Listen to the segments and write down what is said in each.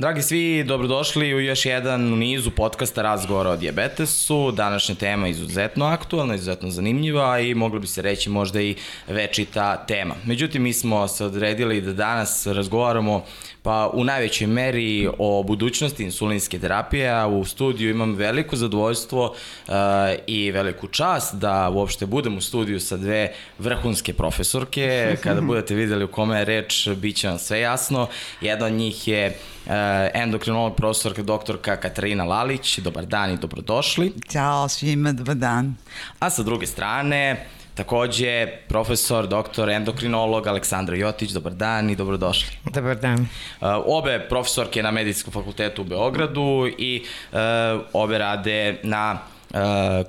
Dragi svi, dobrodošli u još jedan u nizu podcasta razgovora o diabetesu. Današnja tema je izuzetno aktualna, izuzetno zanimljiva i moglo bi se reći možda i večita tema. Međutim, mi smo se odredili da danas razgovaramo pa u najvećoj meri o budućnosti insulinske terapije, a u studiju imam veliko zadovoljstvo uh, i veliku čast da uopšte budem u studiju sa dve vrhunske profesorke. Kada budete videli u kome je reč, bit će vam sve jasno. Jedna od njih je uh, endokrinolog profesorka doktorka Katarina Lalić. Dobar dan i dobrodošli. Ćao svima, dobar dan. A sa druge strane, Takođe, profesor, doktor, endokrinolog Aleksandra Jotić, dobar dan i dobrodošli. Dobar dan. Uh, obe profesorke na Medicinskom fakultetu u Beogradu i uh, obe rade na uh,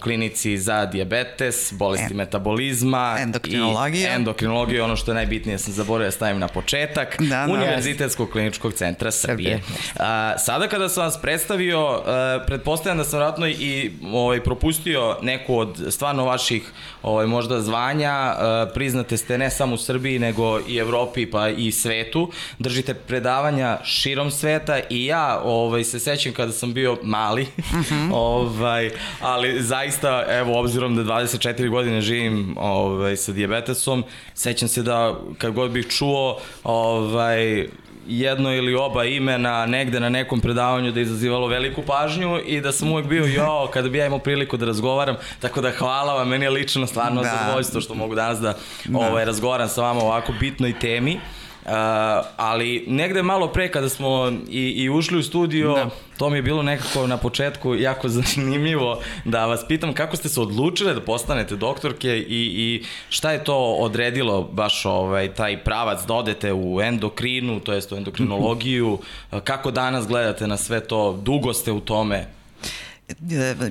klinici za diabetes, bolesti en, metabolizma endokrinologiju. i endokrinologiju, ono što je najbitnije sam zaboravio da stavim na početak, da, da. Univerzitetskog kliničkog centra Srbije. Uh, sada kada sam vas predstavio, uh, pretpostavljam da sam vratno i ovaj, propustio neku od stvarno vaših ovaj, možda zvanja, uh, priznate ste ne samo u Srbiji, nego i Evropi pa i svetu, držite predavanja širom sveta i ja ovaj, se sećam kada sam bio mali, uh mhm. -huh. ovaj, ali zaista, evo, obzirom da 24 godine živim ovaj, sa diabetesom, sećam se da kad god bih čuo ovaj, jedno ili oba imena negde na nekom predavanju da je izazivalo veliku pažnju i da sam uvek bio jo, kada bi ja imao priliku da razgovaram, tako da hvala vam, meni je lično stvarno da. zadovoljstvo što mogu danas da, da. Ovaj, razgovaram sa vama o ovako bitnoj temi. Uh, ali negde malo pre kada smo i, i ušli u studio, da. to mi je bilo nekako na početku jako zanimljivo da vas pitam kako ste se odlučile da postanete doktorke i, i šta je to odredilo baš ovaj, taj pravac da odete u endokrinu, to jest u endokrinologiju, kako danas gledate na sve to, dugo ste u tome?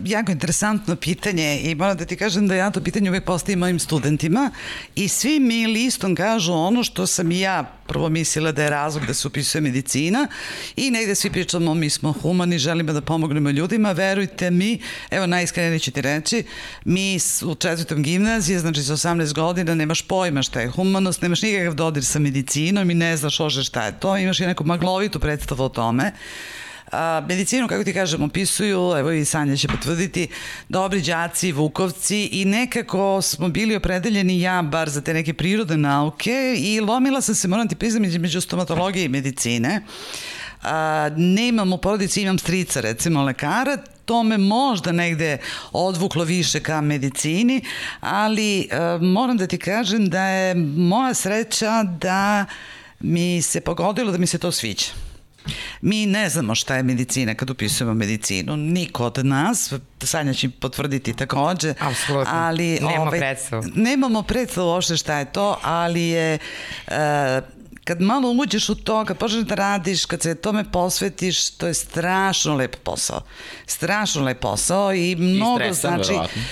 Jako interesantno pitanje i moram da ti kažem da ja to pitanje uvek postavim mojim studentima i svi mi listom kažu ono što sam i ja prvo mislila da je razlog da se upisuje medicina i negde svi pričamo mi smo humani, želimo da pomognemo ljudima, verujte mi, evo najiskrenije ću ti reći, mi u četvrtom gimnazije, znači sa 18 godina nemaš pojma šta je humanost, nemaš nikakav dodir sa medicinom i ne znaš ože šta je to, imaš i neku maglovitu predstavu o tome A, medicinu, kako ti kažem, opisuju, evo i Sanja će potvrditi, dobri đaci, vukovci i nekako smo bili opredeljeni ja bar za te neke prirodne nauke i lomila sam se, moram ti priznam, među stomatologije i medicine. A, nemam u porodici, imam strica recimo lekara, to me možda negde odvuklo više ka medicini, ali a, moram da ti kažem da je moja sreća da mi se pogodilo da mi se to sviđa. Mi ne znamo šta je medicina kad upisujemo medicinu. Niko od nas, Sanja će potvrditi takođe. Apsolutno. Ali, nemamo ovaj, predstavu. Nemamo predstavu uopšte šta je to, ali je... Uh, kad malo uđeš u to, kad počneš da radiš, kad se tome posvetiš, to je strašno lep posao. Strašno lep posao i mnogo I stresan, znači... Verovatno.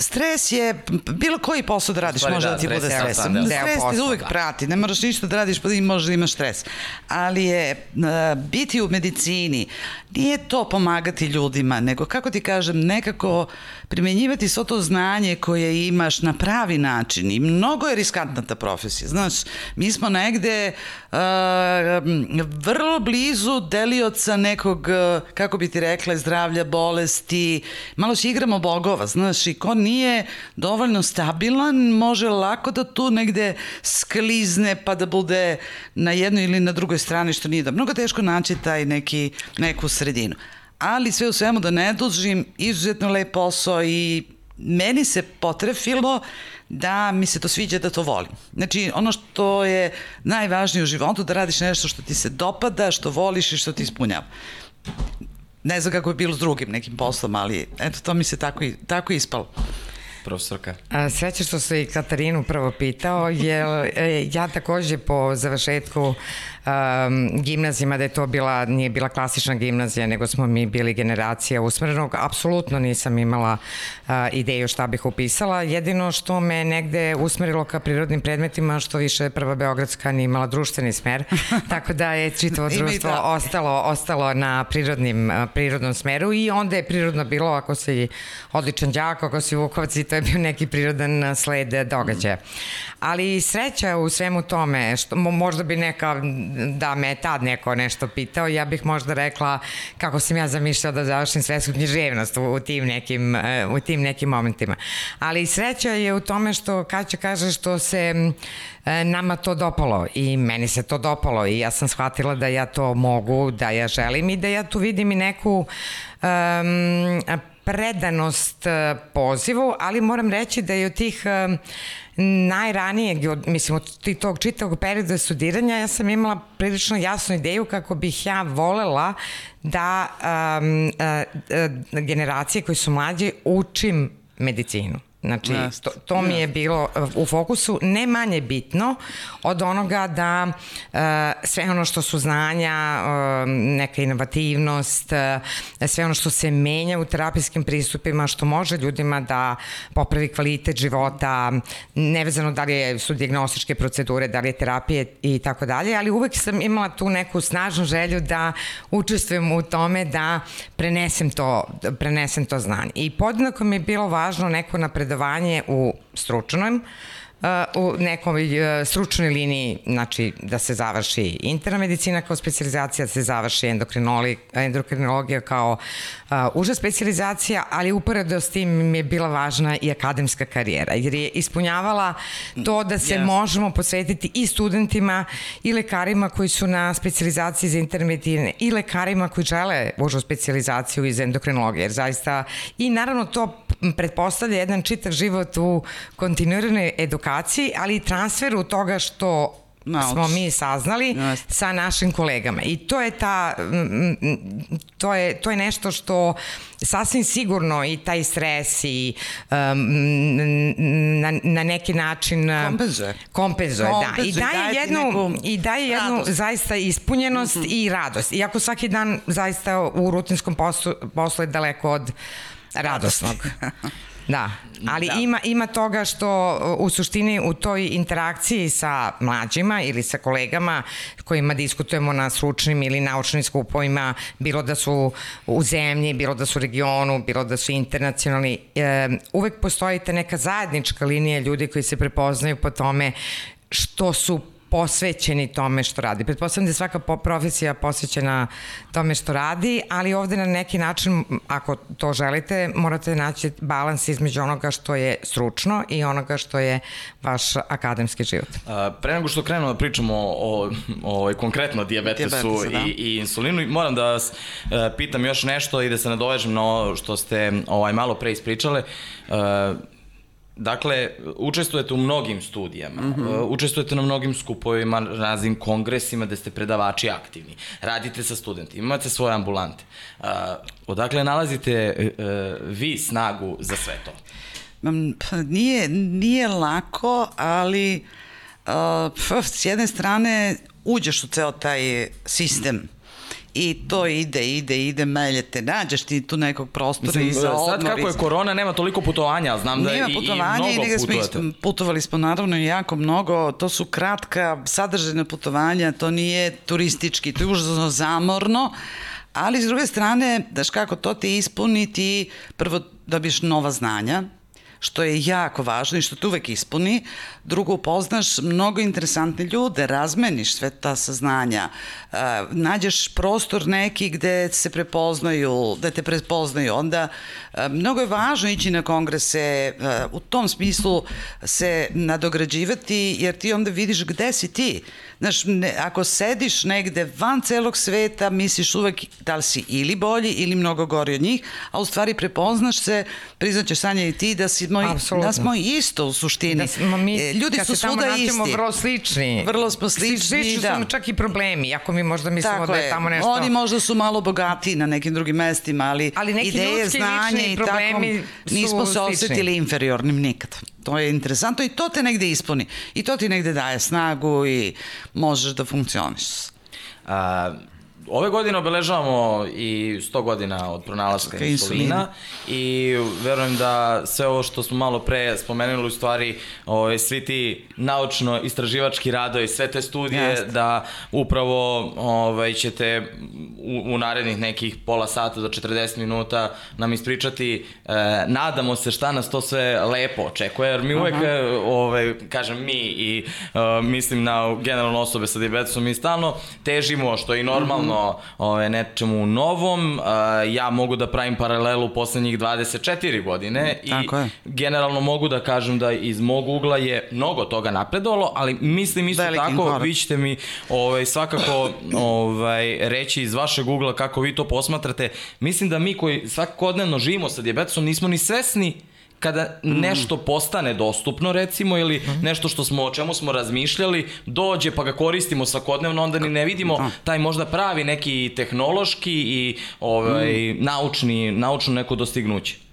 Stres je, bilo koji posao da radiš, može da, da ti bude stresan. Da, stres ti uvek da. prati, ne moraš ništa da radiš, pa i možeš da imaš stres. Ali je uh, biti u medicini, nije to pomagati ljudima, nego kako ti kažem, nekako primenjivati svo to znanje koje imaš na pravi način i mnogo je riskantna ta profesija. Znaš, mi smo negde uh, vrlo blizu delioca nekog, uh, kako bi ti rekla, zdravlja, bolesti, malo se igramo bogova, znaš, i ko nije dovoljno stabilan, može lako da tu negde sklizne pa da bude na jednoj ili na drugoj strani, što nije da. Mnogo teško naći taj neki, neku sredinu. Ali sve u svemu da ne dužim, izuzetno lep posao i meni se potrefilo da mi se to sviđa, da to volim. Znači, ono što je najvažnije u životu, da radiš nešto što ti se dopada, što voliš i što ti ispunjava. Ne znam kako je bilo s drugim nekim poslom, ali eto, to mi se tako, tako ispalo profesorka? Sreće što se i Katarinu prvo pitao, jer e, ja takođe po završetku um, gimnazijama, da je to bila, nije bila klasična gimnazija, nego smo mi bili generacija usmerenog, apsolutno nisam imala uh, ideju šta bih upisala. Jedino što me negde usmerilo ka prirodnim predmetima, što više prva Beogradska nije imala društveni smer, tako da je čitavo društvo ostalo, ostalo na prirodnim, prirodnom smeru i onda je prirodno bilo ako si odličan đak, ako si Vukovac i to je bio neki prirodan sled događaja. Ali sreća u svemu tome, što možda bi neka da me tad neko nešto pitao, ja bih možda rekla kako sam ja zamišljala da završim svetsku književnost u, u, tim nekim, e, u tim nekim momentima. Ali sreća je u tome što Kaća kaže što se e, nama to dopalo i meni se to dopalo i ja sam shvatila da ja to mogu, da ja želim i da ja tu vidim i neku um, predanost e, pozivu, ali moram reći da je od tih um, najranijeg, mislim, od tog čitavog perioda studiranja, ja sam imala prilično jasnu ideju kako bih ja volela da um, uh, generacije koji su mlađe učim medicinu. Znači, to, to mi je bilo u fokusu ne manje bitno od onoga da uh, sve ono što su znanja, uh, neka inovativnost, uh, sve ono što se menja u terapijskim pristupima, što može ljudima da popravi kvalitet života, nevezano da li su diagnostičke procedure, da li je terapije i tako dalje, ali uvek sam imala tu neku snažnu želju da učestvujem u tome da prenesem to, prenesem to znanje. I podjednako mi je bilo važno neko napred napredovanje u stručnom, uh, u nekoj uh, stručnoj liniji, znači da se završi interna medicina kao specializacija, da se završi endokrinologija kao uh, uža specializacija, ali uporedo s tim mi je bila važna i akademska karijera, jer je ispunjavala to da se yes. možemo posvetiti i studentima i lekarima koji su na specializaciji za interna medicine i lekarima koji žele užu specializaciju iz endokrinologije, jer zaista i naravno to pretpostavlja jedan čitav život u kontinuiranoj edukaciji, ali i transferu toga što Nauč. smo mi saznali Just. sa našim kolegama. I to je ta to je, to je nešto što sasvim sigurno i taj stres i um, na, na neki način kompenzuje. Kompenzuje, da. I daje, jednu, i daje jednu radost. zaista ispunjenost mm -hmm. i radost. Iako svaki dan zaista u rutinskom poslu, poslu je daleko od radosnog. Da, ali da. Ima, ima toga što u suštini u toj interakciji sa mlađima ili sa kolegama kojima diskutujemo na stručnim ili naučnim skupovima, bilo da su u zemlji, bilo da su u regionu, bilo da su internacionalni, e, uvek postoji ta neka zajednička linija ljudi koji se prepoznaju po tome što su posvećeni tome što radi. Pretpostavljam da je svaka profesija posvećena tome što radi, ali ovde na neki način, ako to želite, morate naći balans između onoga što je stručno i onoga što je vaš akademski život. A, pre nego što krenemo da pričamo o, o, o konkretno diabetesu Diabetes, da. i, i insulinu, moram da vas uh, pitam još nešto i da se nadovežem na ovo što ste ovaj, malo pre ispričale. Uh, Dakle, učestvujete u mnogim studijama, mm -hmm. učestvujete na mnogim skupovima, raznim kongresima gde ste predavači aktivni, radite sa studentima, imate svoje ambulante. Uh, odakle nalazite uh, vi snagu za sve to? Nije, nije lako, ali uh, s jedne strane uđeš u ceo taj sistem i to ide, ide, ide, meljete, nađeš ti tu nekog prostora Mislim, i za odmor. Sad kako je korona, nema toliko putovanja, znam da i, i mnogo i putujete. Smo, putovali smo naravno jako mnogo, to su kratka, sadržajna putovanja, to nije turistički, to je užasno zamorno, ali s druge strane, daš kako, to ti ispuni, ti prvo dobiš nova znanja, što je jako važno i što te uvek ispuni. Drugo, upoznaš mnogo interesantne ljude, razmeniš sve ta saznanja, uh, nađeš prostor neki gde se prepoznaju, da te prepoznaju. Onda uh, mnogo je važno ići na kongrese, uh, u tom smislu se nadograđivati, jer ti onda vidiš gde si ti. Znaš, ne, ako sediš negde van celog sveta, misliš uvek da li si ili bolji ili mnogo gori od njih, a u stvari prepoznaš se, priznaćeš Sanja i ti da si smo, Absolutno. da smo isto u suštini. Da smo mi, e, Ljudi su svuda isti. vrlo slični. Vrlo smo slični, slični da. su čak i problemi, ako mi možda mislimo Tako da je tamo nešto... Oni možda su malo bogatiji na nekim drugim mestima, ali, ali neki ideje, znanje i tako nismo se osetili inferiornim nikad. To je interesantno i to te negde ispuni. I to ti negde daje snagu i možeš da funkcioniš. A, ove godine obeležavamo i 100 godina od pronalaska insulina i verujem da sve ovo što smo malo pre spomenuli u stvari ovaj, svi ti naučno-istraživački radovi, sve te studije Jeste. da upravo ovaj, ćete u, u narednih nekih pola sata do 40 minuta nam ispričati e, nadamo se šta nas to sve lepo očekuje jer mi uvek Aha. E, ovaj, kažem mi i e, mislim na generalno osobe sa diabetesom mi stalno težimo što je i normalno ovaj, nečemu novom ja mogu da pravim paralelu poslednjih 24 godine i je. generalno mogu da kažem da iz mog ugla je mnogo toga napredovalo, ali mislim isto Velikim tako, korak. vi ćete mi ovaj, svakako ovaj, reći iz vašeg ugla kako vi to posmatrate. Mislim da mi koji svakodnevno živimo sa diabetesom nismo ni svesni kada nešto postane dostupno recimo ili nešto što smo o čemu smo razmišljali dođe pa ga koristimo svakodnevno onda ni ne vidimo da. taj možda pravi neki tehnološki i ovaj naučni naučno neko dostignuće.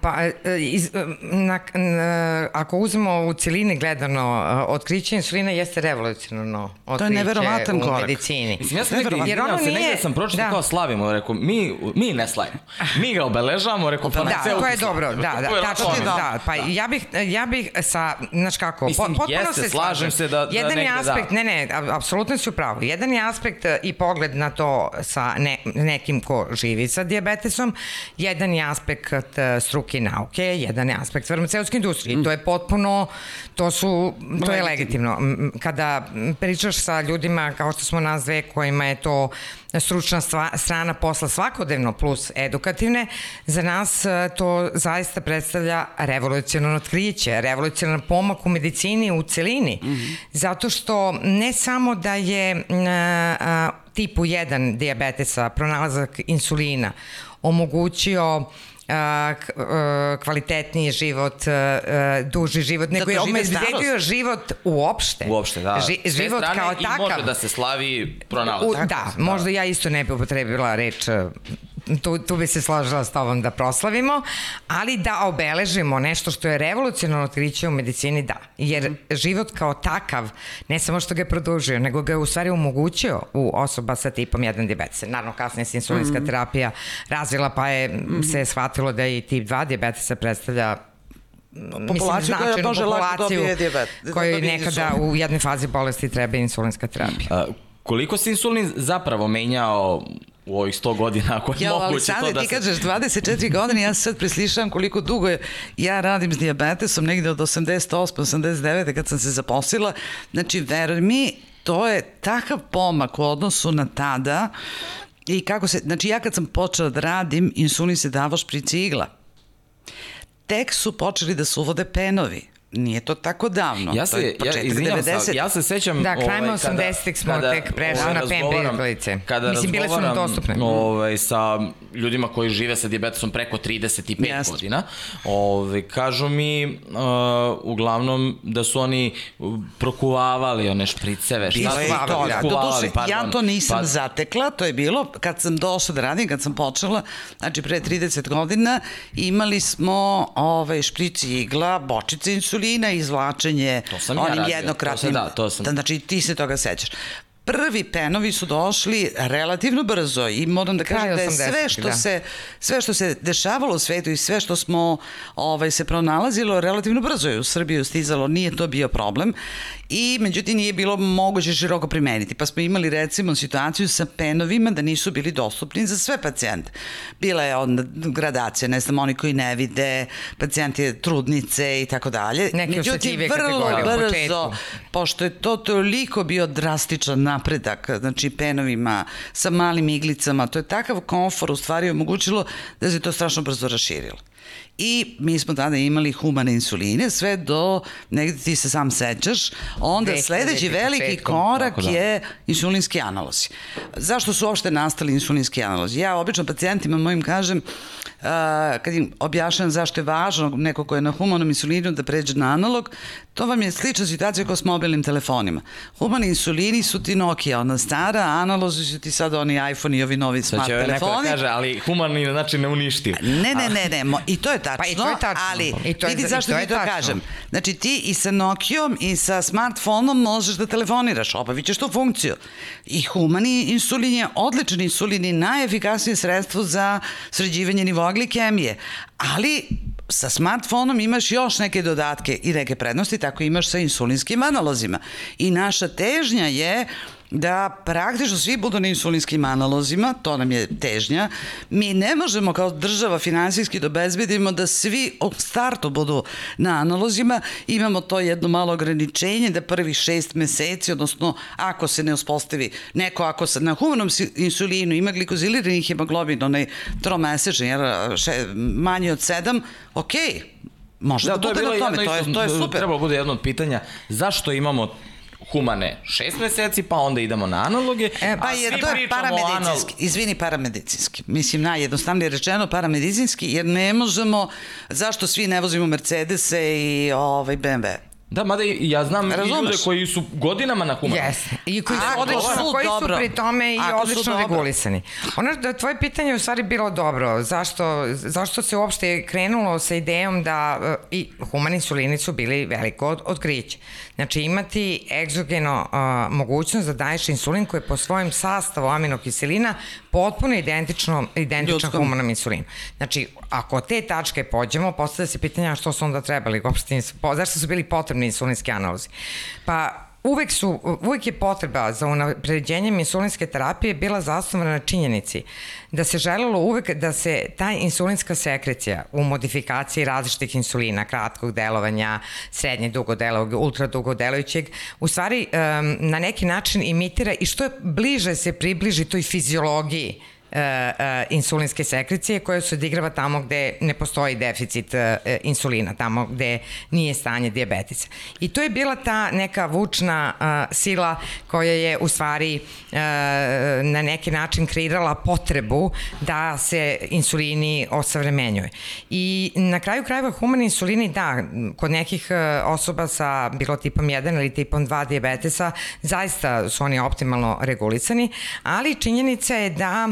Pa, e, iz, e, na, na, ako uzmemo u celini gledano, e, otkriće insulina jeste revolucionarno otkriće to je neverovatan u korak. medicini. Mislim, ja sam negdje, Jer ono se, negdje sam pročito da. kao slavimo, rekao, mi, mi ne slavimo. Mi ga obeležavamo, rekao, pa da, to je dobro, da, da, tačno, da, da, pa da. ja bih, ja bih sa, znaš kako, Mislim, potpuno jeste, se slažem se da, da Jedan negde, je da. aspekt, da. ne, ne, apsolutno si u pravu. Jedan je aspekt i pogled na to sa ne, nekim ko živi sa diabetesom, jedan je aspekt struke i nauke, jedan je aspekt farmaceutske industrije. Mm. To je potpuno, to su, to je legitimno. Kada pričaš sa ljudima kao što smo nas dve kojima je to stručna strana posla svakodnevno plus edukativne, za nas e, to zaista predstavlja revolucionarno otkriće, revolucionarno pomak u medicini u celini. Mm -hmm. Zato što ne samo da je a, tipu 1 diabetesa pronalazak insulina omogućio kvalitetniji život, duži život, nego da je obezbedio život uopšte. Uopšte, da. Ži, život kao takav. I može da se slavi pronalazak. Da, da, možda ja isto ne bi upotrebila reč tu, tu bi se složila s tobom da proslavimo, ali da obeležimo nešto što je revolucionalno otkriće u medicini, da. Jer život kao takav, ne samo što ga je produžio, nego ga je u stvari omogućio u osoba sa tipom 1 diabetesa. Naravno, kasnije se insulinska mm -hmm. terapija razvila, pa je mm -hmm. se shvatilo da i tip 2 diabetesa predstavlja populaciju koja može lako dobije dijabet. Koji nekada u jednoj fazi bolesti treba insulinska terapija. A, koliko se insulin zapravo menjao u ovih 100 godina, ako je ja, moguće to da ti se... kažeš 24 godine, ja se sad preslišavam koliko dugo je, ja radim s diabetesom negde od 88, 89. kad sam se zaposlila, znači veruj mi, to je takav pomak u odnosu na tada i kako se, znači ja kad sam počela da radim, insulin se davao šprici igla. Tek su počeli da se uvode penovi nije to tako davno. Ja se, ja, izvinjam 90. ja se sećam... Da, krajem ovaj, 80-ih smo kada, tek prešli ovaj, na pen prikolice. Kada Mislim, bile su nam dostupne. Ovaj, sa ljudima koji žive sa diabetesom preko 35 Jest. godina, ovaj, kažu mi uh, uglavnom da su oni prokuvavali one špriceve. Šta su to, da. Doduše, ja to nisam pa... zatekla, to je bilo kad sam došla da radim, kad sam počela, znači pre 30 godina, imali smo ovaj, šprici igla, bočice insulina, insulina i izvlačenje to sam onim ja jednokratnim... To sam, da, to sam. Znači, ti se toga sećaš prvi penovi su došli relativno brzo i moram da kažem da je sve što da. se sve što se dešavalo u svetu i sve što smo ovaj se pronalazilo relativno brzo je u Srbiju stizalo, nije to bio problem i međutim nije bilo moguće široko primeniti. Pa smo imali recimo situaciju sa penovima da nisu bili dostupni za sve pacijente. Bila je onda gradacija, ne znam, oni koji ne vide, pacijenti trudnice i tako dalje. Međutim, vrlo brzo, pošto je to toliko bio drastičan napredak, znači penovima sa malim iglicama, to je takav komfor u stvari omogućilo da se to strašno brzo raširilo. I mi smo tada imali humane insuline, sve do, negde ti se sam sećaš, onda Već, sledeći veliki korak da. je insulinski analozi. Zašto su uopšte nastali insulinski analozi? Ja obično pacijentima mojim kažem, kad im objašnjam zašto je važno neko ko je na humanom insulinu da pređe na analog, to vam je slična situacija kao s mobilnim telefonima. Humani insulini su ti Nokia, ona stara, analozi su ti sad oni iPhone i ovi novi smart telefoni. Sad će neko da kaže, ali humani znači ne uništi. Ne, ne, ne, ne, i to je tačno, pa i to je tačno. ali I to je, vidi zašto ti to tačno. kažem. Znači ti i sa Nokijom i sa smartfonom možeš da telefoniraš, obavit ćeš tu funkciju. I humani insulin je odličan insulin i najefikasnije sredstvo za sređivanje nivoa glikemije. Ali sa smartfonom imaš još neke dodatke i neke prednosti, tako imaš sa insulinskim analozima. I naša težnja je da praktično svi budu na insulinskim analozima, to nam je težnja. Mi ne možemo kao država finansijski da obezbedimo da svi u startu budu na analozima. Imamo to jedno malo ograničenje da prvih šest meseci, odnosno ako se ne uspostavi neko, ako se na humanom insulinu ima glikozilirani hemoglobin, onaj tromesečni, jer še, manje od sedam, okej, okay, Može da, da bude na tome, to je, to je super. Trebalo bude jedno od pitanja, zašto imamo humane šest meseci, pa onda idemo na analoge. E, pa jer to je paramedicinski, anal... izvini paramedicinski. Mislim, najjednostavnije rečeno paramedicinski, jer ne možemo, zašto svi ne vozimo Mercedese i ovaj, BMW? Da, mada ja znam Razumeš. ljude koji su godinama na humanu. Yes. I koji su, odlično, su, koji su pri tome i Ako odlično regulisani. Ono da tvoje pitanje je u stvari bilo dobro. Zašto, zašto se uopšte krenulo sa idejom da uh, i humani insulini su bili veliko od, otkriće. Znači imati egzogeno uh, mogućnost da daješ insulin koji je po svojem sastavu aminokiselina potpuno identično, identično Ljudskom. humanom insulinu. Znači, ako te tačke pođemo, postavlja se pitanja što su onda trebali, uopšte, zašto su bili potrebni insulinski analozi. Pa uvek, su, uvek je potreba za unapređenjem insulinske terapije bila zasnovana na činjenici da se želelo uvek da se ta insulinska sekrecija u modifikaciji različitih insulina, kratkog delovanja, srednje dugodelovog, ultradugodelujućeg, u stvari um, na neki način imitira i što je bliže se približi toj fiziologiji insulinske sekrecije koja se odigrava tamo gde ne postoji deficit uh, insulina, tamo gde nije stanje diabetisa. I to je bila ta neka vučna uh, sila koja je u stvari uh, na neki način kreirala potrebu da se insulini osavremenjuje. I na kraju krajeva humani insulini, da, kod nekih uh, osoba sa bilo tipom 1 ili tipom 2 diabetesa, zaista su oni optimalno regulisani, ali činjenica je da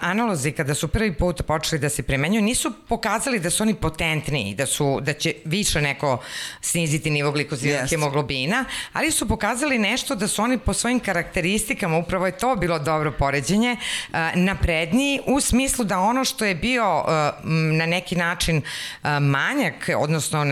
analozi kada su prvi put počeli da se primenjuju nisu pokazali da su oni potentniji, da, su, da će više neko sniziti nivo glikozidnog yes. hemoglobina, ali su pokazali nešto da su oni po svojim karakteristikama, upravo je to bilo dobro poređenje, napredniji u smislu da ono što je bio na neki način manjak, odnosno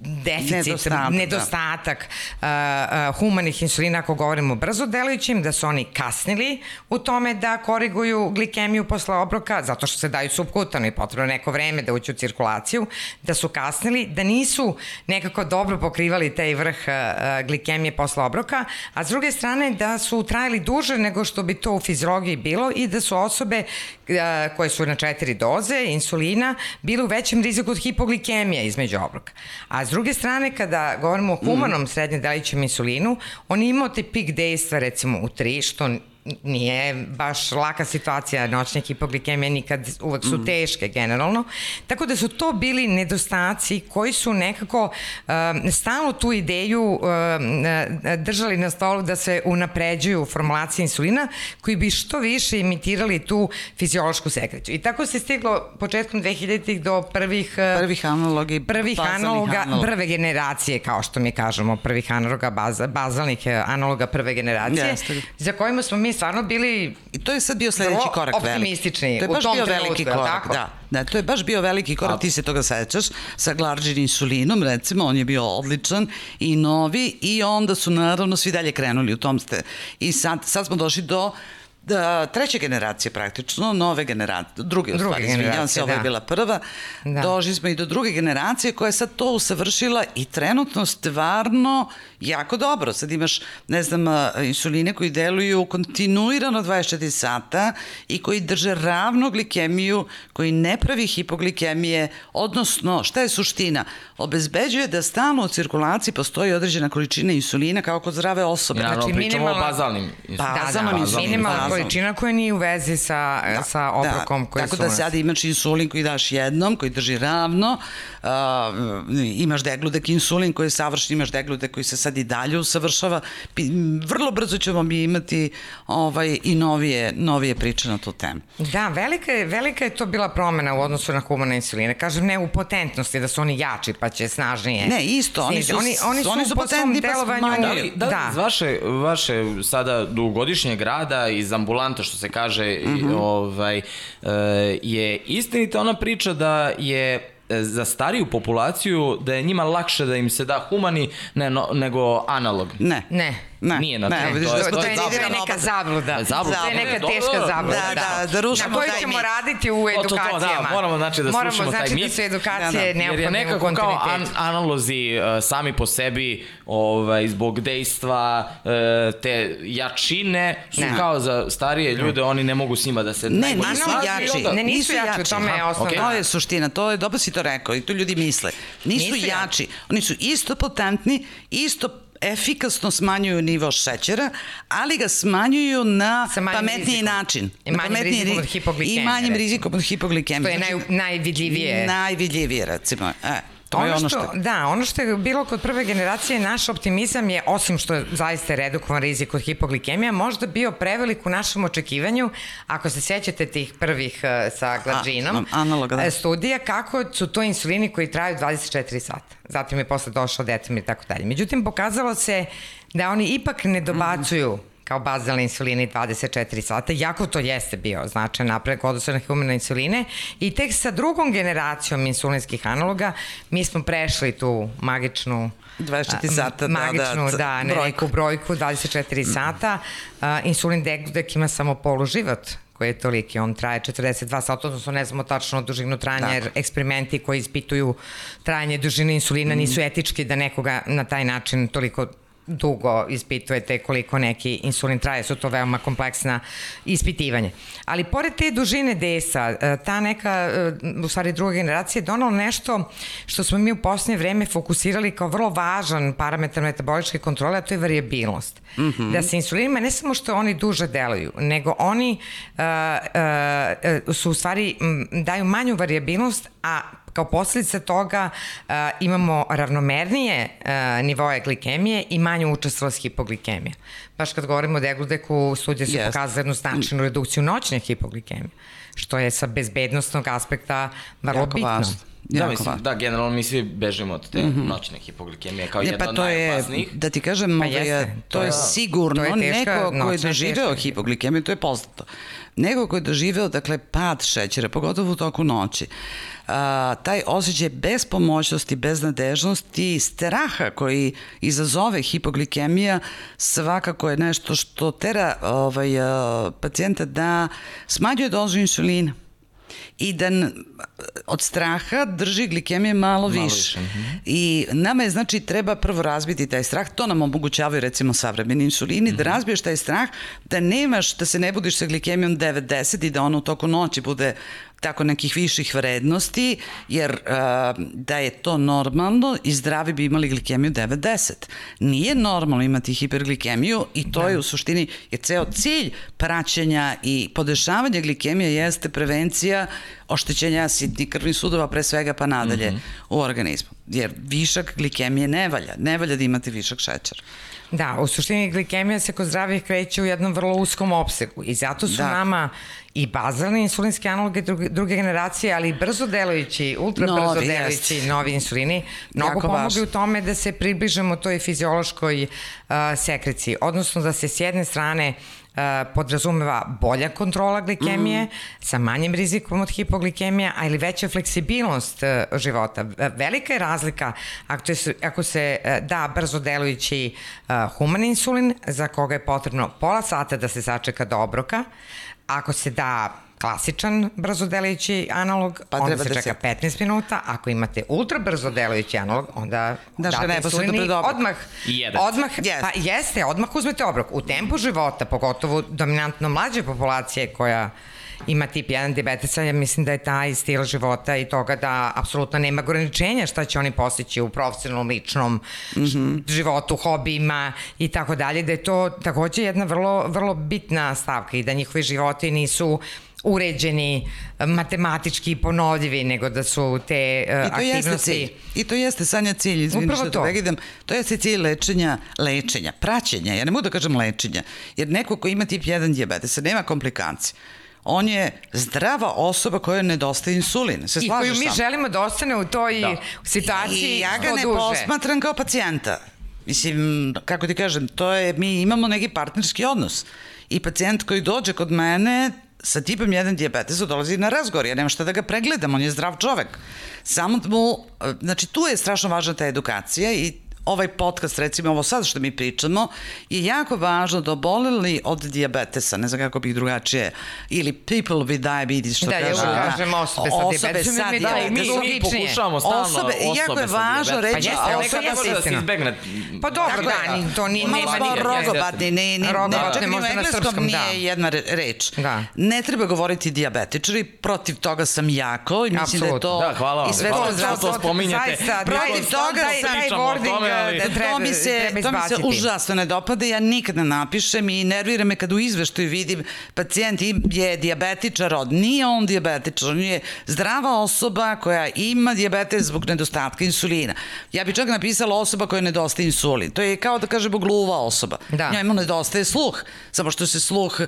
deficit, nedostatak, nedostatak da. humanih insulina, ako govorimo brzo delujućim, da su oni kasnili u tome da koriguju glikemiju hemiju posle obroka, zato što se daju subkutano i potrebno neko vreme da uđu u cirkulaciju, da su kasnili, da nisu nekako dobro pokrivali taj vrh uh, glikemije posle obroka, a s druge strane da su trajali duže nego što bi to u fiziologiji bilo i da su osobe uh, koje su na četiri doze insulina bile u većem riziku od hipoglikemije između obroka. A s druge strane, kada govorimo o humanom mm. srednje delićem insulinu, on imao te pik dejstva recimo u 3, što nije baš laka situacija, noćne hipoglikemije nikad uvek su mm. teške generalno. Tako da su to bili nedostaci koji su nekako uh, stalno tu ideju uh, držali na stolu da se unapređuju formulacije insulina koji bi što više imitirali tu fiziološku sekreću. I tako se stiglo početkom 2000-ih do prvih uh, prvih analogi prvih analoga analog. prve generacije kao što mi kažemo, prvih analoga baza, bazalnih analoga prve generacije Jeste. za kojima smo mi stvarno bili I to je sad bio sledeći korak optimistični To je baš bio veliki korak, tako? da. Da, to je baš bio veliki korak, ti se toga sećaš, sa glarđin insulinom, recimo, on je bio odličan i novi i onda su naravno svi dalje krenuli u tom ste. I sad, sad smo došli do da, treće generacije praktično, nove generacije, druge, druge stvari, izvinjavam se, ova da. je bila prva, da. došli smo i do druge generacije koja je sad to usavršila i trenutno stvarno jako dobro. Sad imaš, ne znam, insuline koji deluju kontinuirano 24 sata i koji drže ravno glikemiju, koji ne pravi hipoglikemije, odnosno, šta je suština? Obezbeđuje da stalno u cirkulaciji postoji određena količina insulina kao kod zdrave osobe. Naravno, znači, pričamo minimalna... o bazalnim. Bazalnom da, da, da, minimalna količina koja nije u vezi sa, da, sa obrokom da. koji Tako su da sad imaš insulin koji daš jednom, koji drži ravno, uh, imaš degludek insulin koji je savršen, imaš degludek koji se sad i dalje usavršava. Vrlo brzo ćemo mi imati ovaj, i novije, novije priče na tu temu. Da, velika je, velika je to bila promena u odnosu na humane insuline. Kažem, ne u potentnosti, da su oni jači pa će snažnije. Ne, isto, oni su, oni, oni su, oni su potentni pa delovanju, da, li, da, da. Iz vaše, vaše sada dugogodišnjeg rada iz ambulanta, što se kaže, mm -hmm. ovaj, e, je istinita ona priča da je za stariju populaciju da je njima lakše da im se da humani ne, no, nego analog. Ne. Ne. Ne, nije na ne, to. Vidiš, to, je, to, je, to je neka zabluda. Zabluda. To je neka teška zabluda. Da, da, da rušimo Na kojoj ćemo raditi u edukacijama. To, to, da, moramo znači da moramo, slušamo znači taj mit. da su edukacije da, da. Jer je nekako kao an, analozi uh, sami po sebi ovaj, zbog dejstva uh, te jačine su ne. kao za starije ljude, oni ne mogu s njima da se... Ne, nisu jači. Ne, nisu jači, u tome je osnovno. To je suština, to je, dobro si to rekao i to ljudi misle. Nisu jači, oni su isto potentni, isto efikasno smanjuju nivo šećera, ali ga smanjuju na pametniji rizikom. način. I manjim pametniji rizikom od hipoglikemije. I manjim rizikom od hipoglikemije. To je naj, najvidljivije. Najvidljivije, recimo. E. To ono je ono što, što... Da, ono što je bilo kod prve generacije, naš optimizam je, osim što je zaista redukovan rizik od hipoglikemija, možda bio prevelik u našem očekivanju, ako se sjećate tih prvih uh, sa glađinom, analoga, da. E, studija, kako su to insulini koji traju 24 sata. Zatim je posle došao detem i tako dalje. Međutim, pokazalo se da oni ipak ne dobacuju mm -hmm kao bazalne insuline 24 sata, jako to jeste bio značajan napredak odnosno na humane insuline i tek sa drugom generacijom insulinskih analoga mi smo prešli tu magičnu 24 sata, magičnu, da, da, da ne, brojku. neku brojku, 24 mm. sata. Uh, insulin degdek ima samo poluživot koji je toliki, on traje 42 sata, odnosno ne znamo tačno dužinu trajanja, jer eksperimenti koji ispituju trajanje dužine insulina mm. nisu etički da nekoga na taj način toliko dugo ispitujete koliko neki insulin traje, su to veoma kompleksna ispitivanja. Ali pored te dužine desa, e, ta neka, e, u stvari druga generacija je donala nešto što smo mi u posljednje vreme fokusirali kao vrlo važan parametar metaboličke kontrole, a to je variabilnost. Mm -hmm. Da se insulinima ne samo što oni duže deluju, nego oni uh, uh, su u stvari daju manju variabilnost, a kao posljedica toga uh, imamo ravnomernije uh, nivoje glikemije i manju učestvost hipoglikemije. Baš kad govorimo o degludeku, studije su yes. pokazali jednu značajnu redukciju noćne hipoglikemije, što je sa bezbednostnog aspekta vrlo jako bitno. Važno. Da, mislim, da, generalno mi svi bežimo od te mm -hmm. noćne hipoglikemije kao ne, jedna pa to od najopasnijih. Je, da ti kažem, pa ovaj, to, to je sigurno to je teška, neko ko je doživeo hipoglikemiju, to je poznato. Neko ko je doživeo, dakle, pad šećera, pogotovo u toku noći, a, taj osjećaj bespomoćnosti, beznadežnosti, straha koji izazove hipoglikemija svakako je nešto što tera ovaj, a, pacijenta da smanjuje dozu insulina i da od straha drži glikemije malo, malo više. više. -hmm. I nama je, znači, treba prvo razbiti taj strah, to nam omogućavaju recimo savremeni insulini, mm -hmm. da mhm. razbiješ taj strah, da nemaš, da se ne budiš sa glikemijom 9-10 i da ono u toku noći bude tako nekih viših vrednosti, jer uh, da je to normalno i zdravi bi imali glikemiju 9-10. Nije normalno imati hiperglikemiju i to da. je u suštini, je ceo cilj praćenja i podešavanja glikemije jeste prevencija oštećenja sitnih krvnih sudova, pre svega pa nadalje mm -hmm. u organizmu. Jer višak glikemije ne valja, ne valja da imate višak šećera. Da, u suštini glikemija se kod zdravih kreće u jednom vrlo uskom opsegu i zato su da. nama i bazalni insulinski analogi druge, druge generacije, ali brzo delujući, ultra novi, brzo delujući jest. novi insulini, mnogo pomogli u tome da se približamo toj fiziološkoj uh, sekreciji, odnosno da se s jedne strane podrazumeva bolja kontrola glikemije mm. sa manjim rizikom od hipoglikemija, a ili veća fleksibilnost života. Velika je razlika ako, se, ako se da brzo delujući human insulin za koga je potrebno pola sata da se sačeka do obroka, ako se da klasičan brzodelajući analog, pa onda se da čeka se... 15 minuta. Ako imate ultra brzodelajući analog, onda Daš date insulini odmah. Odmah, yes. pa jeste, odmah uzmete obrok. U tempu života, pogotovo dominantno mlađe populacije koja ima tip 1 diabetesa, ja mislim da je taj stil života i toga da apsolutno nema ograničenja šta će oni postići u profesionalnom, ličnom mm -hmm. životu, hobijima i tako dalje, da je to takođe jedna vrlo, vrlo bitna stavka i da njihovi životi nisu uređeni, matematički ponovljivi, nego da su te uh, I to aktivnosti... Jeste cilj. I to jeste, Sanja, cilj, izvini što to. pregledam, to jeste cilj lečenja, lečenja, praćenja, ja ne mogu da kažem lečenja, jer neko ko ima tip 1 diabetesa nema komplikacije on je zdrava osoba koja nedostaje insulin. Se I koju mi sam? želimo da ostane u toj da. situaciji I ja ga ne duže. posmatram kao pacijenta. Mislim, kako ti kažem, to je, mi imamo neki partnerski odnos. I pacijent koji dođe kod mene sa tipom 1 diabetesa dolazi na razgovor, ja nemam šta da ga pregledam, on je zdrav čovek. Samo mu, znači tu je strašno važna ta edukacija i ovaj podcast, recimo ovo sad što mi pričamo, je jako važno da oboleli od diabetesa, ne znam kako bih drugačije, ili people with diabetes, što da, kaže. Da, kažemo osobe sa diabetesom. Osobe sa diabetesom. Da, mi, mi pokušavamo stalno osobe, osobe jako je važno reći pa osobe sa da se izbegne. Pa dobro, da, ni, to ni, nema nikakve. Rogobatni, ne, ne, rogobatni, čak ni u engleskom nije jedna reč. Da. Ne treba govoriti diabetičari, protiv toga sam jako i mislim da je to... Da, hvala vam. I sve to spominjate. Protiv toga sam... Taj ali... Da, treba, to mi se, to mi se užasno ne dopada, ja nikad ne napišem i nervira me kad u izveštaju vidim pacijent je diabetičar od, nije on diabetičar, on je zdrava osoba koja ima diabetes zbog nedostatka insulina. Ja bih čak napisala osoba koja nedostaje insulin. To je kao da kažemo gluva osoba. Da. Njoj ima nedostaje sluh, samo što se sluh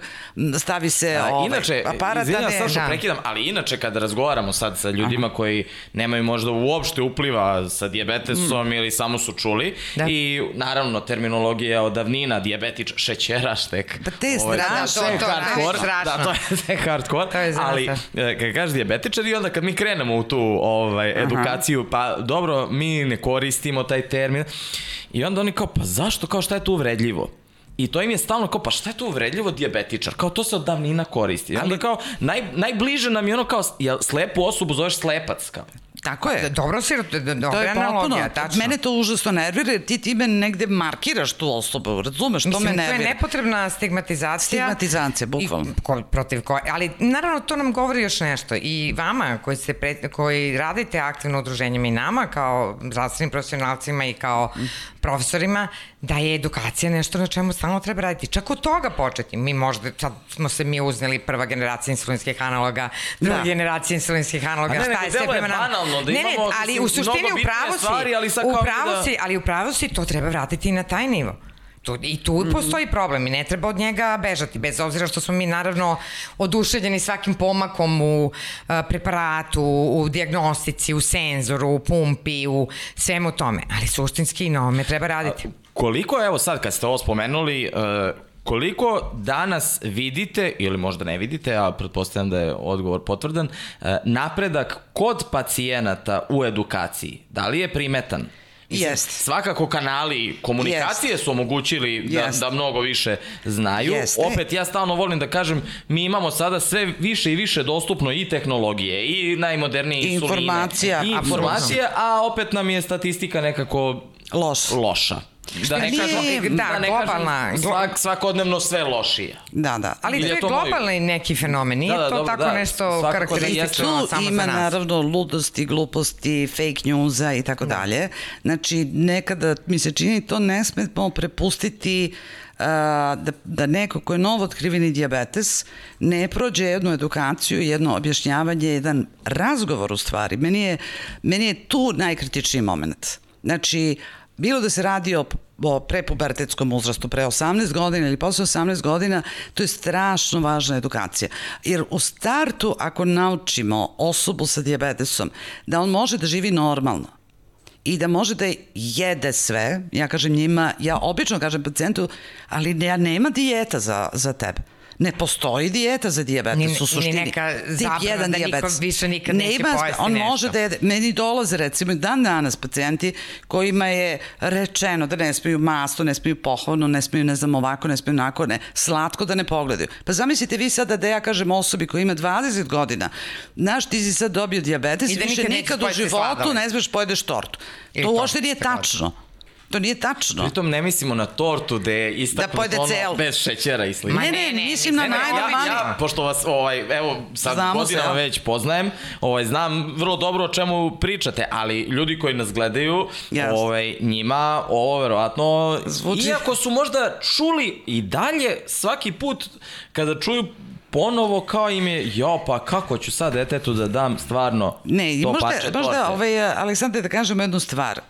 stavi se da, ovaj, inače, aparat. Izvinjam, da što prekidam, ali inače kada razgovaramo sad sa ljudima Aha. koji nemaju možda uopšte upliva sa diabetesom mm. ili samo su čuli, čuli. Da. I naravno terminologija od davnina, dijabetič, šećeraš tek. Pa te je ovaj, strašno. Da, to, to, hardcore, strašno. Da, to je sve hardcore. To je ali e, kad kažeš dijabetičar i onda kad mi krenemo u tu ovaj, edukaciju, Aha. pa dobro, mi ne koristimo taj termin. I onda oni kao, pa zašto, kao šta je tu uvredljivo? I to im je stalno kao, pa šta je to uvredljivo dijabetičar? Kao to se od davnina koristi. I onda kao, naj, najbliže nam je ono kao, jel slepu osobu zoveš slepac? Kao. Tako je. Dobro si, dobra to je analogija, tačno. Mene to užasno nervira, jer ti time negde markiraš tu osobu, razumeš, Mislim, to me nervira. to je nepotrebna stigmatizacija. Stigmatizacija, bukvalno. I, ko, protiv koje, ali naravno to nam govori još nešto. I vama koji, ste pre, koji radite aktivno udruženjima i nama kao zdravstvenim profesionalcima i kao profesorima, da je edukacija nešto na čemu stalno treba raditi. Čak od toga početi. Mi možda, sad smo se mi uzneli prva generacija insulinskih analoga, druga da. generacija insulinskih analoga, ne, šta je sve prema nama. Banalno, da ne, ne, ali u suštini u pravu si, stvari, ali u pravu da... si, ali u pravu si, to treba vratiti na taj nivo. Tu, I tu mm -hmm. postoji problem i ne treba od njega bežati, bez obzira što smo mi naravno oduševljeni svakim pomakom u uh, preparatu, u diagnostici, u senzoru, u pumpi, u svemu tome. Ali suštinski na ovome treba raditi. A, koliko, evo sad kad ste ovo spomenuli, uh, koliko danas vidite, ili možda ne vidite, a pretpostavljam da je odgovor potvrdan, uh, napredak kod pacijenata u edukaciji, da li je primetan? Jeste. Svakako kanali komunikacije Jest. su omogućili da, Jest. da mnogo više znaju. Jeste. Opet ja stalno volim da kažem, mi imamo sada sve više i više dostupno i tehnologije i najmodernije informacija. I informacije, a opet nam je statistika nekako Loš. loša. Da ne kažem, da, da ne globalna, svak, svakodnevno sve lošije. Da, da. Ali to je globalni neki fenomen, nije da, da, to dobro, tako da, nešto da karakteristično da samo ima naravno ludosti, gluposti, fake newsa i tako da. dalje. Znači, nekada mi se čini to ne smemo prepustiti uh, da, da neko ko je novo otkriveni diabetes ne prođe jednu edukaciju, jedno objašnjavanje, jedan razgovor u stvari. Meni je, meni je tu najkritičniji moment. Znači, bilo da se radi o, o prepubertetskom uzrastu, pre 18 godina ili posle 18 godina, to je strašno važna edukacija. Jer u startu, ako naučimo osobu sa diabetesom da on može da živi normalno, i da može da jede sve, ja kažem njima, ja obično kažem pacijentu, ali ja nema dijeta za, za tebe. Ne postoji dijeta za dijabetes ni, u suštini. Ni neka zabrana da niko više nikad ne neće pojesti On nešto. može da jede, meni dolaze recimo dan danas pacijenti kojima je rečeno da ne smiju masno, ne smiju pohvalno, ne smiju ne znam ovako, ne smiju onako, ne, slatko da ne pogledaju. Pa zamislite vi sada da ja kažem osobi koja ima 20 godina, znaš ti si sad dobio dijabetes, I da više nikad u životu sladove. ne smeš pojedeš tortu. to, to uopšte nije tačno. To nije tačno. Pritom ne mislimo na tortu gde je istaknut da ono cel. bez šećera i slično. Ne, ne, ne, mislim na najnormalnije. Ja, ja, pošto vas, ovaj, evo, sad Znamo godinama se, već poznajem, ovaj, znam vrlo dobro o čemu pričate, ali ljudi koji nas gledaju, yes. ovaj, njima ovo verovatno, Zvuči... iako su možda čuli i dalje svaki put kada čuju ponovo kao im je, jo, pa kako ću sad detetu da dam stvarno ne, to možda, pače možda, torte. Ovaj, Aleksandre, da kažem jednu stvar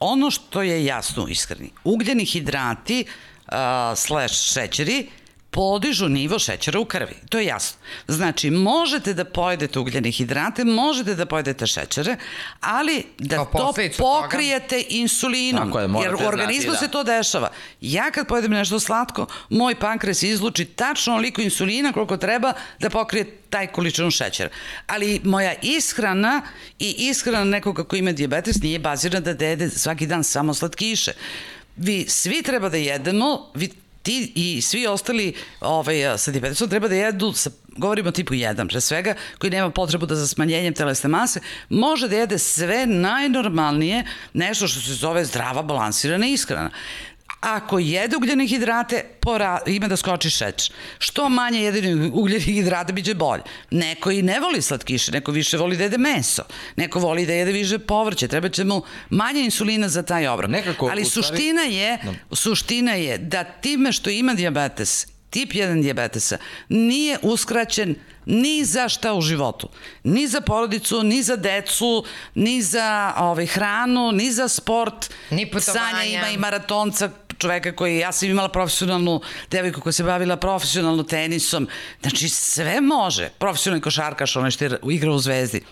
ono što je jasno iskreni, ugljeni hidrati uh, slash šećeri podižu nivo šećera u krvi. To je jasno. Znači, možete da pojedete ugljene hidrate, možete da pojedete šećere, ali da to pokrijete toga. insulinom. je, jer u organizmu znati, da. se to dešava. Ja kad pojedem nešto slatko, moj pankres izluči tačno oliko insulina koliko treba da pokrije taj količinu šećera. Ali moja ishrana i ishrana nekoga ko ima diabetes nije bazirana da jede svaki dan samo slatkiše. Vi svi treba da jedemo, vi ti i svi ostali ovaj, sa diabetesom treba da jedu, sa, govorimo o tipu 1 pre svega, koji nema potrebu da za smanjenjem telesne mase, može da jede sve najnormalnije, nešto što se zove zdrava balansirana ishrana. Ako jede ugljene hidrate, pora, ima da skoči šećer. Što manje jede ugljene hidrate, biće bolje. Neko i ne voli slatkiše, neko više voli da jede meso, neko voli da jede više povrće, treba će mu manje insulina za taj obrok. Nekako, Ali suština je, no. suština je da time što ima diabetes, tip 1 diabetesa, nije uskraćen ni za šta u životu. Ni za porodicu, ni za decu, ni za ovaj, hranu, ni za sport. Ni putovanja. Sanja ima i maratonca, čoveka koji, ja sam imala profesionalnu devojku koja se bavila profesionalno tenisom. Znači, sve može. Profesionalni košarkaš, onaj što je igra u Zvezdi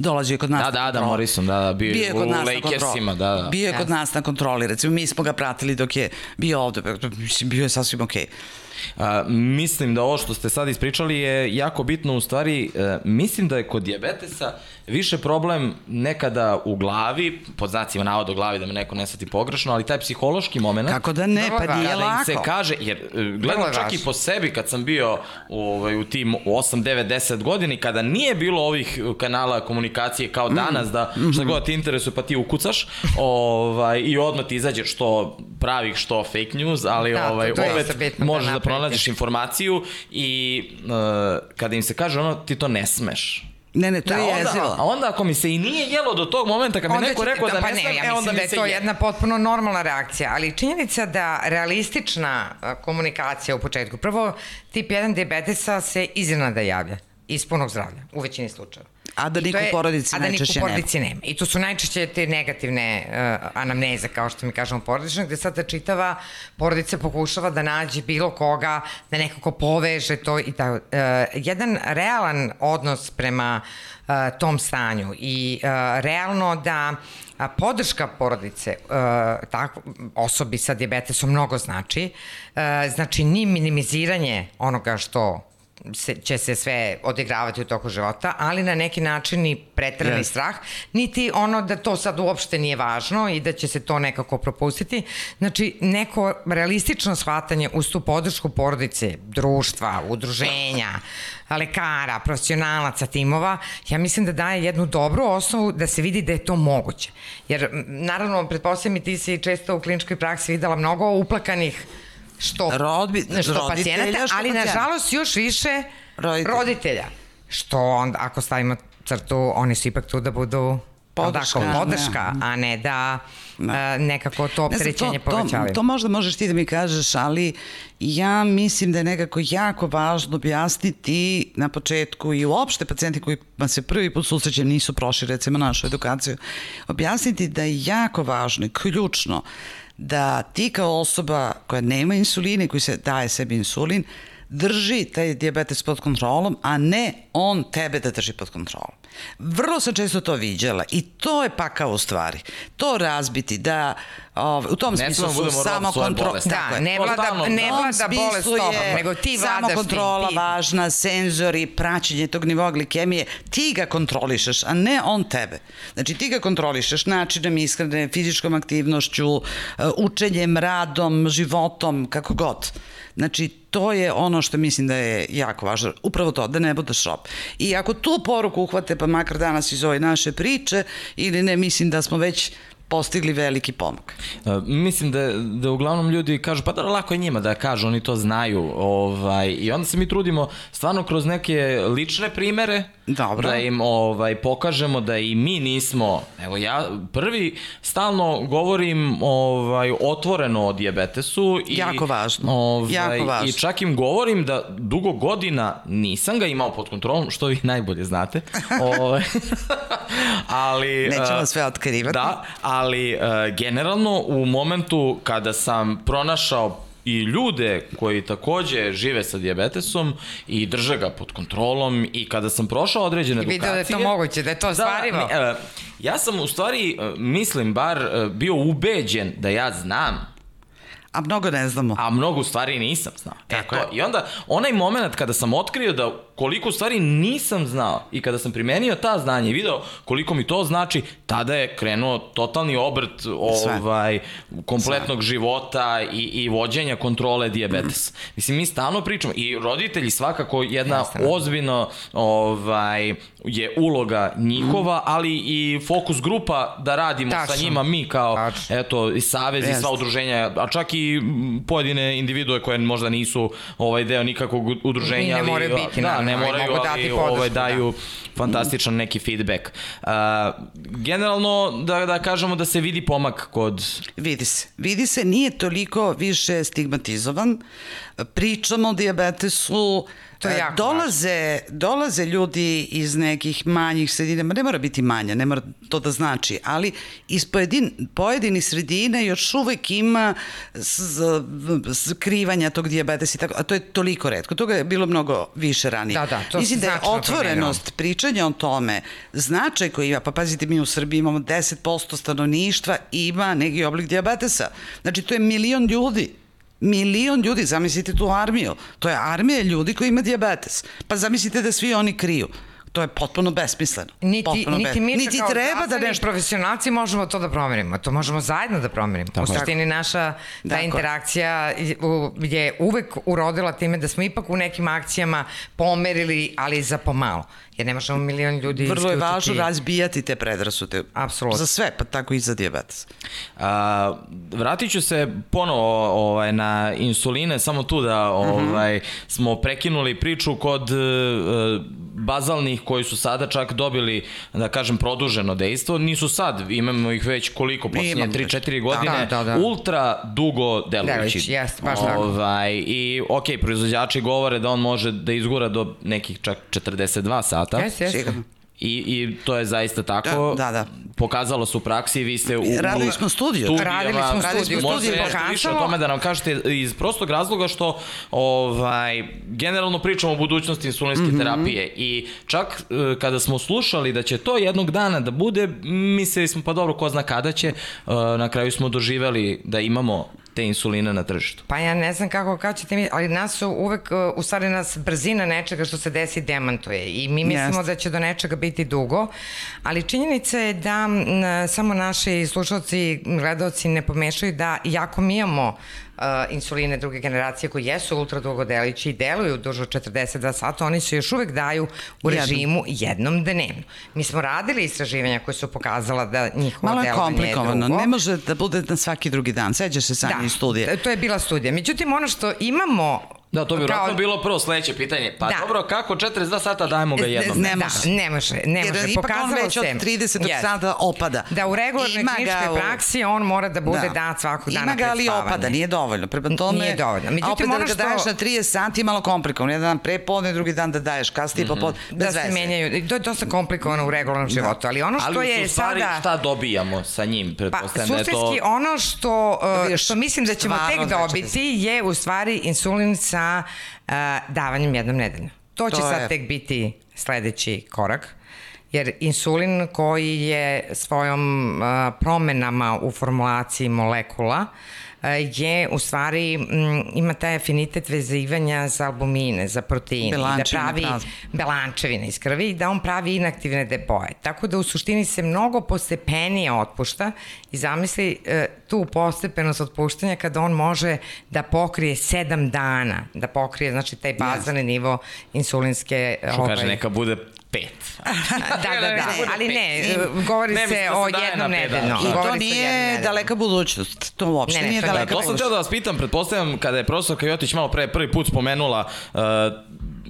dolazio je kod nas da, da, da, Morrison, da, da, bio, bio je kod u nas Lakersima, da, da. Bio je kod nas na kontroli, recimo, mi smo ga pratili dok je bio ovde, mislim, bio je sasvim okej. Okay. A, mislim da ovo što ste sad ispričali je jako bitno u stvari, e, mislim da je kod diabetesa više problem nekada u glavi, pod znacima navoda u glavi da me neko ne sati pogrešno, ali taj psihološki moment. Kako da ne, pa nije lako. Kada im se kaže, jer e, gledam čak i po sebi kad sam bio ovaj, u tim 8, 9, 10 godini, kada nije bilo ovih kanala komunikacije kao mm. danas, da mm -hmm. šta god ti interesuje pa ti ukucaš ovaj, i odmah ti izađe što pravih, što fake news, ali da, ovaj, opet možeš da, da pronađeš informaciju i uh, kada im se kaže ono, ti to ne smeš. Ne, ne, to da, je jezivo. A onda ako mi se i nije jelo do tog momenta kad mi neko rekao da, da pa ne, ne ja e onda da je to je jedna potpuno normalna reakcija, ali činjenica da realistična komunikacija u početku, prvo tip 1 diabetesa se iznenada javlja iz punog zdravlja, u većini slučajeva. A da niko u porodici najčešće nema. A da niko u porodici nema. I to su najčešće te negativne uh, anamneze, kao što mi kažemo porodične, gde sad ta čitava porodica pokušava da nađe bilo koga, da nekako poveže to i tako. Uh, jedan realan odnos prema uh, tom stanju i uh, realno da a podrška porodice uh, tako, osobi sa diabetesom mnogo znači. Uh, znači ni minimiziranje onoga što se, će se sve odigravati u toku života, ali na neki način ni pretrani yes. strah, niti ono da to sad uopšte nije važno i da će se to nekako propustiti. Znači, neko realistično shvatanje uz tu podršku porodice, društva, udruženja, lekara, profesionalaca, timova, ja mislim da daje jednu dobru osnovu da se vidi da je to moguće. Jer, naravno, pretpostavljam i ti si često u kliničkoj praksi videla mnogo uplakanih što, Rodbi, što pacijenata, što ali nažalost još više roditelja. roditelja. Što onda, ako stavimo crtu, oni su ipak tu da budu podrška, tako, podrška ne. a ne da ne. nekako to opterećenje to, povećavaju. To, to možda možeš ti da mi kažeš, ali ja mislim da je nekako jako važno objasniti na početku i uopšte pacijenti koji se prvi put susreće nisu prošli recimo našu edukaciju, objasniti da je jako važno i ključno da ti kao osoba koja nema insulina i koji se daje sebi insulin, drži taj diabetes pod kontrolom, a ne on tebe da drži pod kontrolom. Vrlo sam često to viđala i to je pakao u stvari. To razbiti da Ove, u tom Ne smislu su samo kontrola. Da, ne vlada, Totalno, ne da. vlada bolest tobom, nego ti vladaš Samo kontrola tim. Ti- važna, senzori, praćenje tog nivoa glikemije, ti ga kontrolišeš, a ne on tebe. Znači ti ga kontrolišeš načinom ishrane, fizičkom aktivnošću, uh, učenjem, radom, životom, kako god. Znači, to je ono što mislim da je jako važno. Upravo to, da ne budeš rob. I ako tu poruku uhvate, pa makar danas iz ove naše priče, ili ne, mislim da smo već postigli veliki pomak. Uh, mislim da, da uglavnom ljudi kažu, pa da lako je njima da kažu, oni to znaju. Ovaj, I onda se mi trudimo stvarno kroz neke lične primere Dobro. da im ovaj, pokažemo da i mi nismo, evo ja prvi stalno govorim ovaj, otvoreno o dijabetesu. I, Jako važno, Ovaj, jako važno. I čak im govorim da dugo godina nisam ga imao pod kontrolom, što vi najbolje znate. ovaj, ali... Nećemo sve otkrivati. Da, ali uh, generalno u momentu kada sam pronašao i ljude koji takođe žive sa dijabetesom i drže ga pod kontrolom i kada sam prošao određene I video edukacije... da je to moguće, da je to ostvarivo. Da, ne, uh, ja sam u stvari, uh, mislim bar, uh, bio ubeđen da ja znam A mnogo ne znamo. a mnogo stvari nisam znao. Tako Eto, je. I onda onaj moment kada sam otkrio da koliko stvari nisam znao i kada sam primenio ta znanja i video koliko mi to znači, tada je krenuo totalni obrt ovaj, kompletnog života i, i vođenja kontrole dijabetesa. Mislim, mi stalno pričamo i roditelji svakako jedna Jeste. ozbiljno ovaj, je uloga njihova, ali i fokus grupa da radimo Tačno. sa njima mi kao Tačno. eto i savez i Jeste. sva udruženja, a čak i pojedine individue koje možda nisu ovaj deo nikakvog udruženja, I ne ali moraju biti, da, naravno, ne ali moraju, mogu ali dati podršku, ovaj da. daju fantastičan neki feedback. Uh, generalno da da kažemo da se vidi pomak kod Vidi se. Vidi se, nije toliko više stigmatizovan. Pričamo o dijabetesu. To je e, jako dolaze, dolaze ljudi iz nekih manjih sredina, ma ne mora biti manja, ne mora to da znači, ali iz pojedin, pojedinih sredina još uvek ima skrivanja tog dijabetesa i tako, a to je toliko redko. Toga je bilo mnogo više ranije. Da, da, to Mislim da je otvorenost pričanja o tome, značaj koji ima, pa pazite, mi u Srbiji imamo 10% stanovništva ima neki oblik dijabetesa. Znači, to je milion ljudi. Milion ljudi, zamislite tu armiju. To je armija ljudi koji ima dijabetes. Pa zamislite da svi oni kriju. To je potpuno besmisleno. Niti, potpuno niti bes- mi niti kao treba da nešto... profesionalci možemo to da promenimo. To možemo zajedno da promenimo. u suštini naša ta Tako interakcija je uvek urodila time da smo ipak u nekim akcijama pomerili, ali za pomalo. Jer ne možemo milion ljudi Vrlo je isključiti. važno razbijati te predrasude. Apsolutno. Za sve, pa tako i za dijabetes. A, vratit ću se ponovo ovaj, na insuline, samo tu da ovaj, smo prekinuli priču kod e, bazalnih koji su sada čak dobili, da kažem, produženo dejstvo. Nisu sad, imamo ih već koliko, posljednje Imamo 3-4 godine, Da, da, da. ultra dugo delujući. Delujući, jeste, baš tako. ovaj, I, ok, proizvođači govore da on može da izgura do nekih čak 42 sata. Jeste, jeste. Sigurno. I, I to je zaista tako. Da, da, da. Pokazalo se u praksi, vi ste u... Radili smo studiju. studijama, Radili smo Radili smo studiju. Možete studiju, nešto više o pokazalo- tome da nam kažete iz prostog razloga što ovaj, generalno pričamo o budućnosti insulinske Mhm. terapije i čak e, kada smo slušali da će to jednog dana da bude, mislili smo pa dobro ko zna kada će, e, na kraju smo doživeli da imamo te insuline na tržištu. Pa ja ne znam kako, kako ćete mi, ali nas su uvek, uh, u stvari nas brzina nečega što se desi demantuje i mi mislimo Jeste. da će do nečega biti dugo, ali činjenica je da m, samo naši slušalci, gledalci ne pomešaju da iako mi imamo uh, insuline druge generacije koji jesu ultra dugodelići i deluju duže od 42 sata, oni se još uvek daju u režimu jednom dnevno. Mi smo radili istraživanja koje su pokazala da njihovo Malo je komplikovano, ne može da bude na svaki drugi dan. Seđaš se sami iz studije. Da, to je bila studija. Međutim, ono što imamo... Da, to bi vjerojatno kao- bilo prvo sledeće pitanje. Pa Da. dobro, kako 42 sata dajemo ga jednom? Ne da, može. ne može, ne Jer može. ipak on već od se- 30. Jeste. sada opada. Da u regularnoj kliničkoj u- praksi on mora da bude Da. dat svakog dana Ima ga, ali opada, nije dovoljno. Prema tome, Nije dovoljno. a Međutim, opet da ga što- daješ na 30 sati je malo komplikovano. Jedan dan pre podne, drugi dan da daješ kasnije mm -hmm. popodne. Bez da se veze. menjaju. I To je dosta komplikovano u regularnom životu, ali ono što Ali je u stvari sada... šta dobijamo sa njim? Pa, Pretpostavljam da je to... suštinski ono što, uh, Dobiješ što mislim da ćemo tek znači dobiti je u stvari insulin sa uh, davanjem jednom nedeljno. To će To sad je- tek biti sledeći korak. Jer insulin koji je svojom uh, promenama u formulaciji molekula je u stvari m, ima taj afinitet vezivanja za albumine, za proteine, da pravi belančevine iz krvi i da on pravi inaktivne depoje. Tako da u suštini se mnogo postepenije otpušta i zamisli e, tu postepenost otpuštanja kada on može da pokrije sedam dana, da pokrije znači taj bazalni yes. nivo insulinske... Što ovaj, kaže, neka bude pet. da, da, da, ali ne, govori ne, se o jednom nedeljno. I to nije daleka budućnost, to uopšte ne, ne, nije daleka budućnost. To sam teo da vas pitam, pretpostavljam kada je profesor Kajotić malo pre prvi put spomenula uh,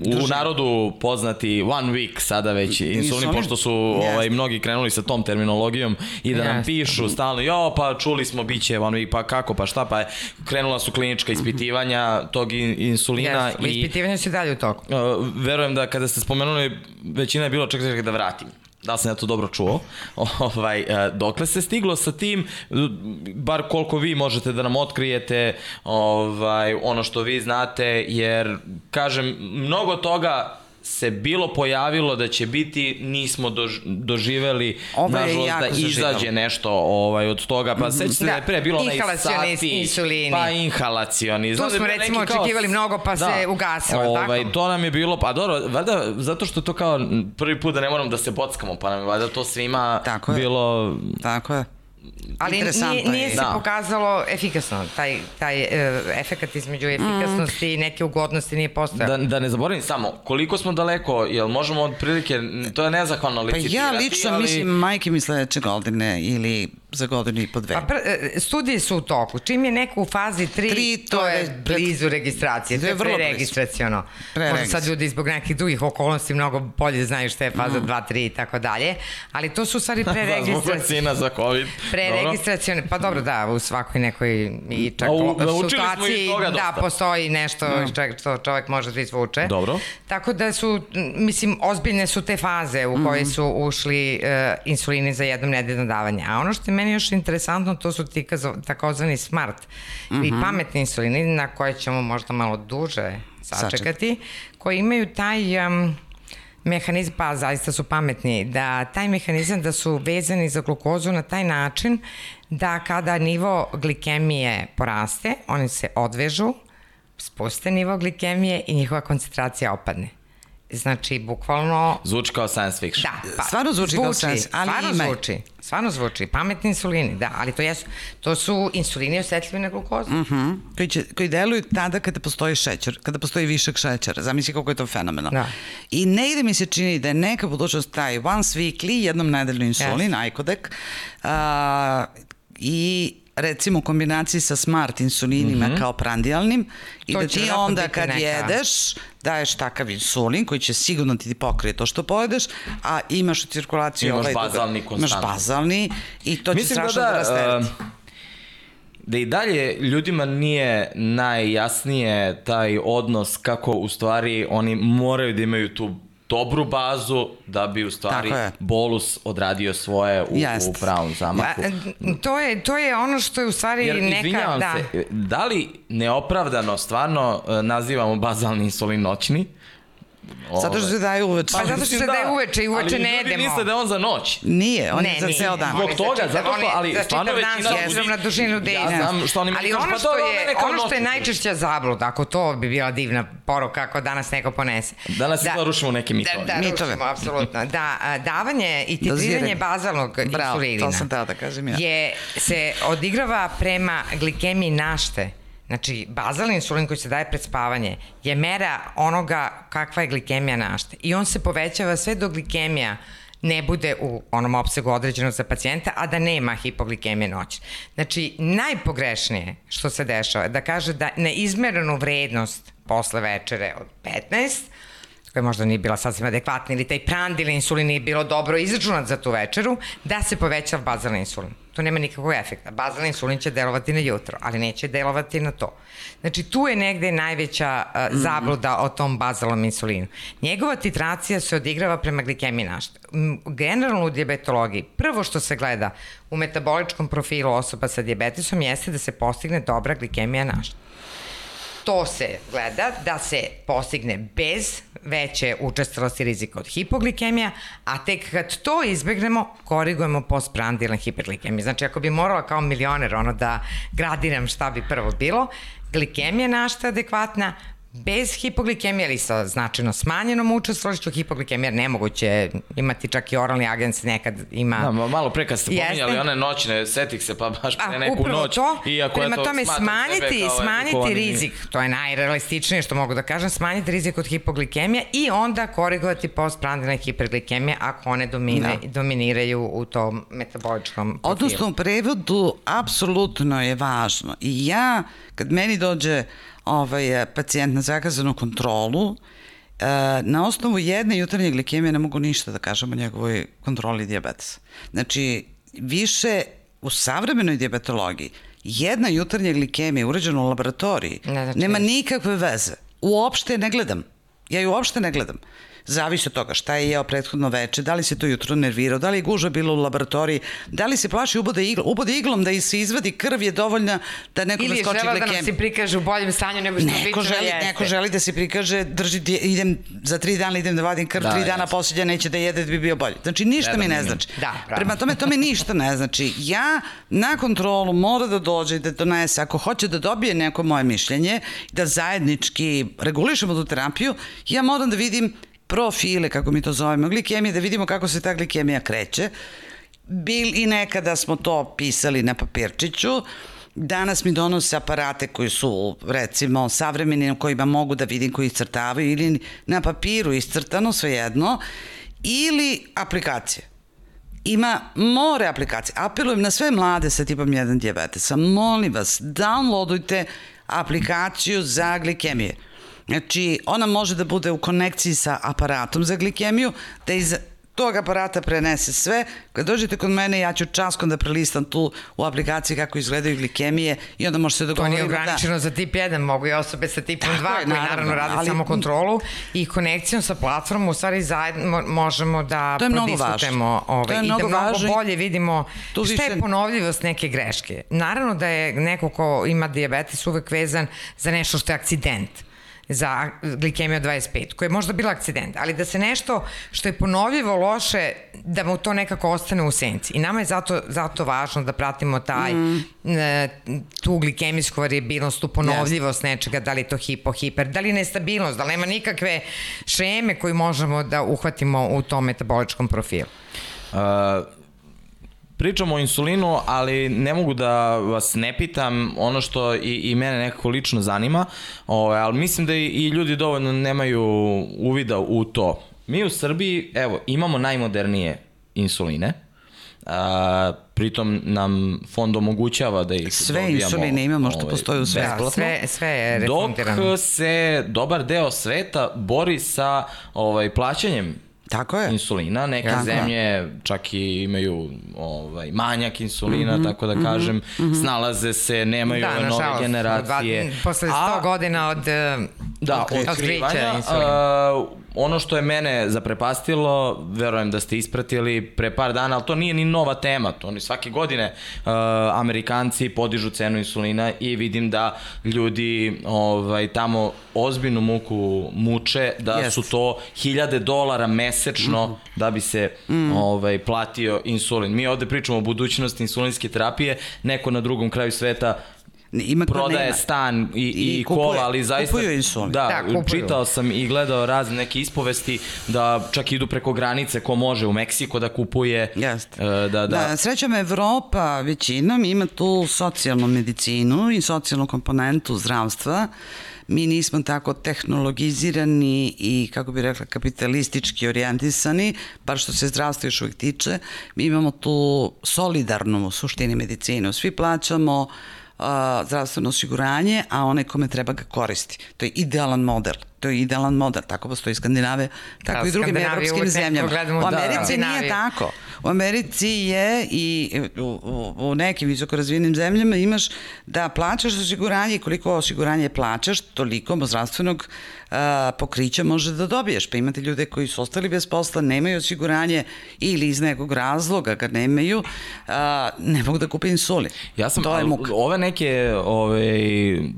u narodu poznati one week sada već insulin, insulin? pošto su yes. ovaj, mnogi krenuli sa tom terminologijom i da yes. nam pišu stalno, jo pa čuli smo biće one week, pa kako, pa šta, pa je, krenula su klinička ispitivanja tog insulina. Yes. I, ispitivanja su dalje u toku. Uh, verujem da kada ste spomenuli, većina je bilo čekaj da vratim da sam ja to dobro čuo, ovaj, e, dokle se stiglo sa tim, bar koliko vi možete da nam otkrijete ovaj, ono što vi znate, jer, kažem, mnogo toga se bilo pojavilo da će biti, nismo dož, doživeli, Ovo nažalost, da izađe nešto ovaj, od toga. Pa sećate se da, da je pre bilo onaj sati, insulini. pa inhalacioni. Tu smo recimo očekivali kao, mnogo pa da, se ugasilo, ovaj, tako? To nam je bilo, pa dobro, valjda, valjda što to kao prvi put da ne moram da se bockamo, pa nam je valjda to svima tako bilo... Je. Tako je. Ali nije, nije se da. pokazalo efikasno, taj, taj uh, efekat između efikasnosti mm. i neke ugodnosti nije postojao. Da, da ne zaboravim samo, koliko smo daleko, jel možemo otprilike, to je nezahvalno licitirati. Pa ja lično ali... mislim, majke mi sledeće godine ili za godinu i po dve. Pa pr, e, studije su u toku. Čim je neko u fazi 3, Tri, to, to je blizu registracije. To je, vrlo preregistraciono. Možda sad ljudi zbog nekih drugih okolnosti mnogo bolje znaju šta je faza mm. 2, 3 i tako dalje. Ali to su u stvari preregistracije. Zbog vakcina za COVID. Preregistracione, pa dobro da, u svakoj nekoj i čak u, situaciji da postoji nešto no. što čovek može da izvuče. Dobro. Tako da su, mislim, ozbiljne su te faze u koje mm. su ušli uh, insulini za jednom nedeljno davanje. A ono što je meni još interesantno, to su ti takozvani smart mm -hmm. i mhm. pametni insulini na koje ćemo možda malo duže sačekati, koji imaju taj... Um, mehanizam, pa zaista su pametni, da taj mehanizam da su vezani za glukozu na taj način da kada nivo glikemije poraste, oni se odvežu, spuste nivo glikemije i njihova koncentracija opadne. Znači, bukvalno... Zvuči kao science fiction. Da, pa, stvarno zvuči, zvuči kao science, ali stvarno ima. zvuči, stvarno zvuči. Pametni insulini, da, ali to, jesu, to su insulini osetljivi na glukozu. Uh mhm. -huh. koji, će, koji deluju tada kada postoji šećer, kada postoji višak šećera. Zamisli kako je to fenomenalno. Da. I negde mi se čini da je neka budućnost taj once weekly, jednom nedeljno insulin, yes. Icodec, uh, i recimo u kombinaciji sa smart insulinima mm -hmm. kao prandijalnim i to da ti onda kad neka... jedeš daješ takav insulin koji će sigurno ti pokrije to što pojedeš, a imaš u cirkulaciji imaš ovaj bazalni imaš bazalni i to će Mislim strašno da, da rastereti. Uh, da i dalje ljudima nije najjasnije taj odnos kako u stvari oni moraju da imaju tu dobru bazu da bi u stvari bolus odradio svoje u, u pravom zamahu. A, to, je, to je ono što je u stvari Jer, neka... Da. Se, da li neopravdano stvarno e, nazivamo bazalni insulin noćni? Zato što se daje uveče. Pa zato što se daje uveče i uveče ne jedemo. Ali ljudi misle da je on za noć. Nije, on ne, je za ceo dan. Zbog toga, zato što, ali stvarno većina ljudi... na dužinu dejna. Ja znam što oni ali ono pa što je, ono što je najčešća zabluda, ako to bi bila divna poruka ako danas neko ponese. Danas da, rušimo neke mitove. Da, da mitove. rušimo, apsolutno. Da, davanje i titriranje bazalnog insulina to sam da kažem ja. je, se odigrava prema glikemiji našte Znači, bazalni insulin koji se daje pred spavanje je mera onoga kakva je glikemija našte. I on se povećava sve do glikemija ne bude u onom opsegu određenog za pacijenta, a da nema hipoglikemije noć. Znači, najpogrešnije što se dešava je da kaže da neizmerenu vrednost posle večere od 15 koja možda nije bila sasvim adekvatna ili taj prand ili insulin nije bilo dobro izračunat za tu večeru, da se poveća bazalni insulin. To nema nikakvog efekta. Bazalni insulin će delovati na jutro, ali neće delovati na to. Znači, tu je negde najveća uh, zabluda o tom bazalnom insulinu. Njegova titracija se odigrava prema glikemiji našta. Generalno u diabetologiji, prvo što se gleda u metaboličkom profilu osoba sa diabetesom jeste da se postigne dobra glikemija našta. To se gleda da se postigne bez veće učestalosti rizika od hipoglikemija, a tek kad to izbegnemo, korigujemo postprandilan hiperglikemiju. Znači, ako bi morala kao milioner ono da gradiram šta bi prvo bilo, glikemija našta adekvatna, bez hipoglikemije ili sa značajno smanjenom učestvološću hipoglikemije nemoguće imati čak i oralni agens nekad ima da, malo pre kad ste pominjali one noćne setih se pa baš pre neku noć to, iako prema to tome smanjiti smanjiti rizik to je najrealističnije što mogu da kažem smanjiti rizik od hipoglikemije i onda korigovati postprandilne hiperglikemije ako one domine, da. dominiraju u tom metaboličkom profilu. Odnosno u prevodu apsolutno je važno i ja kad meni dođe ovaj, pacijent na zakazanu kontrolu, e, na osnovu jedne jutarnje glikemije ne mogu ništa da kažem o njegovoj kontroli diabetesa. Znači, više u savremenoj diabetologiji jedna jutarnja glikemija urađena u laboratoriji ne, znači... nema nikakve veze. Uopšte ne gledam. Ja ju uopšte ne gledam zavisi od toga šta je jeo prethodno veče, da li se to jutro nervirao, da li je gužva bila u laboratoriji, da li se plaši ubode, igl, ubode iglom da se izvadi krv je dovoljna da neko Ili naskoči lekem. Ili žele da nam se prikaže u boljem stanju nego što neko želi, jeste. Neko želi da se prikaže, drži, idem za tri dana idem da vadim krv, da, tri dana posljednja neće da jede da bi bio bolji. Znači ništa mi ne znači. Da, Prema tome to mi ništa ne znači. Ja na kontrolu mora da dođe i da donese, ako hoće da dobije neko moje mišljenje, da zajednički regulišemo tu terapiju, ja moram da vidim profile, kako mi to zovemo, glikemije, da vidimo kako se ta glikemija kreće. Bil i nekada smo to pisali na papirčiću, Danas mi donose aparate koji su, recimo, savremeni, na kojima mogu da vidim koji iscrtavaju ili na papiru iscrtano, svejedno, ili aplikacije. Ima more aplikacije. Apelujem na sve mlade sa tipom 1 diabetesa. Molim vas, downloadujte aplikaciju za glikemije Znači, ona može da bude u konekciji sa aparatom za glikemiju, da iz tog aparata prenese sve. Kad dođete kod mene, ja ću časkom da prelistam tu u aplikaciji kako izgledaju glikemije i onda možete da govorimo da... To nije ograničeno da... za tip 1, mogu i osobe sa tipom 2 koji naravno, naravno rade ali... samo kontrolu i konekcijom sa platformom u stvari zajedno možemo da prodiskutemo ovaj, to je i da mnogo važno. bolje vidimo tu šta više... je ponovljivost neke greške. Naravno da je neko ko ima diabetes uvek vezan za nešto što je akcident za glikemiju 25, koja je možda bila akcident, ali da se nešto što je ponovljivo loše, da mu to nekako ostane u senci. I nama je zato, zato važno da pratimo taj, mm. tu glikemijsku variabilnost, tu ponovljivost yes. nečega, da li je to hipo, hiper, da li je nestabilnost, da li nema nikakve šeme koju možemo da uhvatimo u tom metaboličkom profilu. Uh, pričamo o insulinu, ali ne mogu da vas ne pitam ono što i, i mene nekako lično zanima, o, ovaj, ali mislim da i, i ljudi dovoljno nemaju uvida u to. Mi u Srbiji, evo, imamo najmodernije insuline, a, pritom nam fond omogućava da ih sve dobijamo. Sve insuline imamo što ovaj, postoji u svetu. Da, sve, sve je refundirano. Dok se dobar deo sveta bori sa ovaj, plaćanjem Tako je. insulina. Neke tako zemlje je. čak i imaju ovaj, manjak insulina, mm -hmm, tako da mhm, kažem, mm -hmm. snalaze se, nemaju da, nove žalost, generacije. Dva, posle 100 A, godina od, da, od otkrivanja, uh, ono što je mene zaprepastilo, verujem da ste ispratili pre par dana, ali to nije ni nova tema, to oni svake godine uh, Amerikanci podižu cenu insulina i vidim da ljudi ovaj, tamo ozbiljnu muku muče, da yes. su to hiljade dolara mesečno mm -hmm. da bi se mm. ovaj, platio insulin. Mi ovde pričamo o budućnosti insulinske terapije, neko na drugom kraju sveta Ima prodaje nema. stan i, i, i kupuje, kola, ali zaista... Kupuju insulin. Da, da čitao sam i gledao razne neke ispovesti da čak idu preko granice ko može u Meksiko da kupuje. Jeste. Uh, da, da. da, srećam Evropa većinom ima tu socijalnu medicinu i socijalnu komponentu zdravstva. Mi nismo tako tehnologizirani i, kako bih rekla, kapitalistički orijentisani, bar što se zdravstvo još uvijek tiče. Mi imamo tu solidarnu u suštini medicinu. Svi plaćamo uh, zdravstveno osiguranje, a onaj kome treba ga koristi. To je idealan model. To je idealan model. Tako postoji Skandinave, tako da, i drugim evropskim zemljama. U Americi da, nije tako. U Americi je i u, u, u nekim visoko razvijenim zemljama imaš da plaćaš osiguranje i koliko osiguranje plaćaš, toliko zdravstvenog a, pokrića može da dobiješ. Pa imate ljude koji su ostali bez posla, nemaju osiguranje ili iz nekog razloga ga nemaju, a, ne mogu da kupe insulin. Ja sam, to je muk. ove neke ove,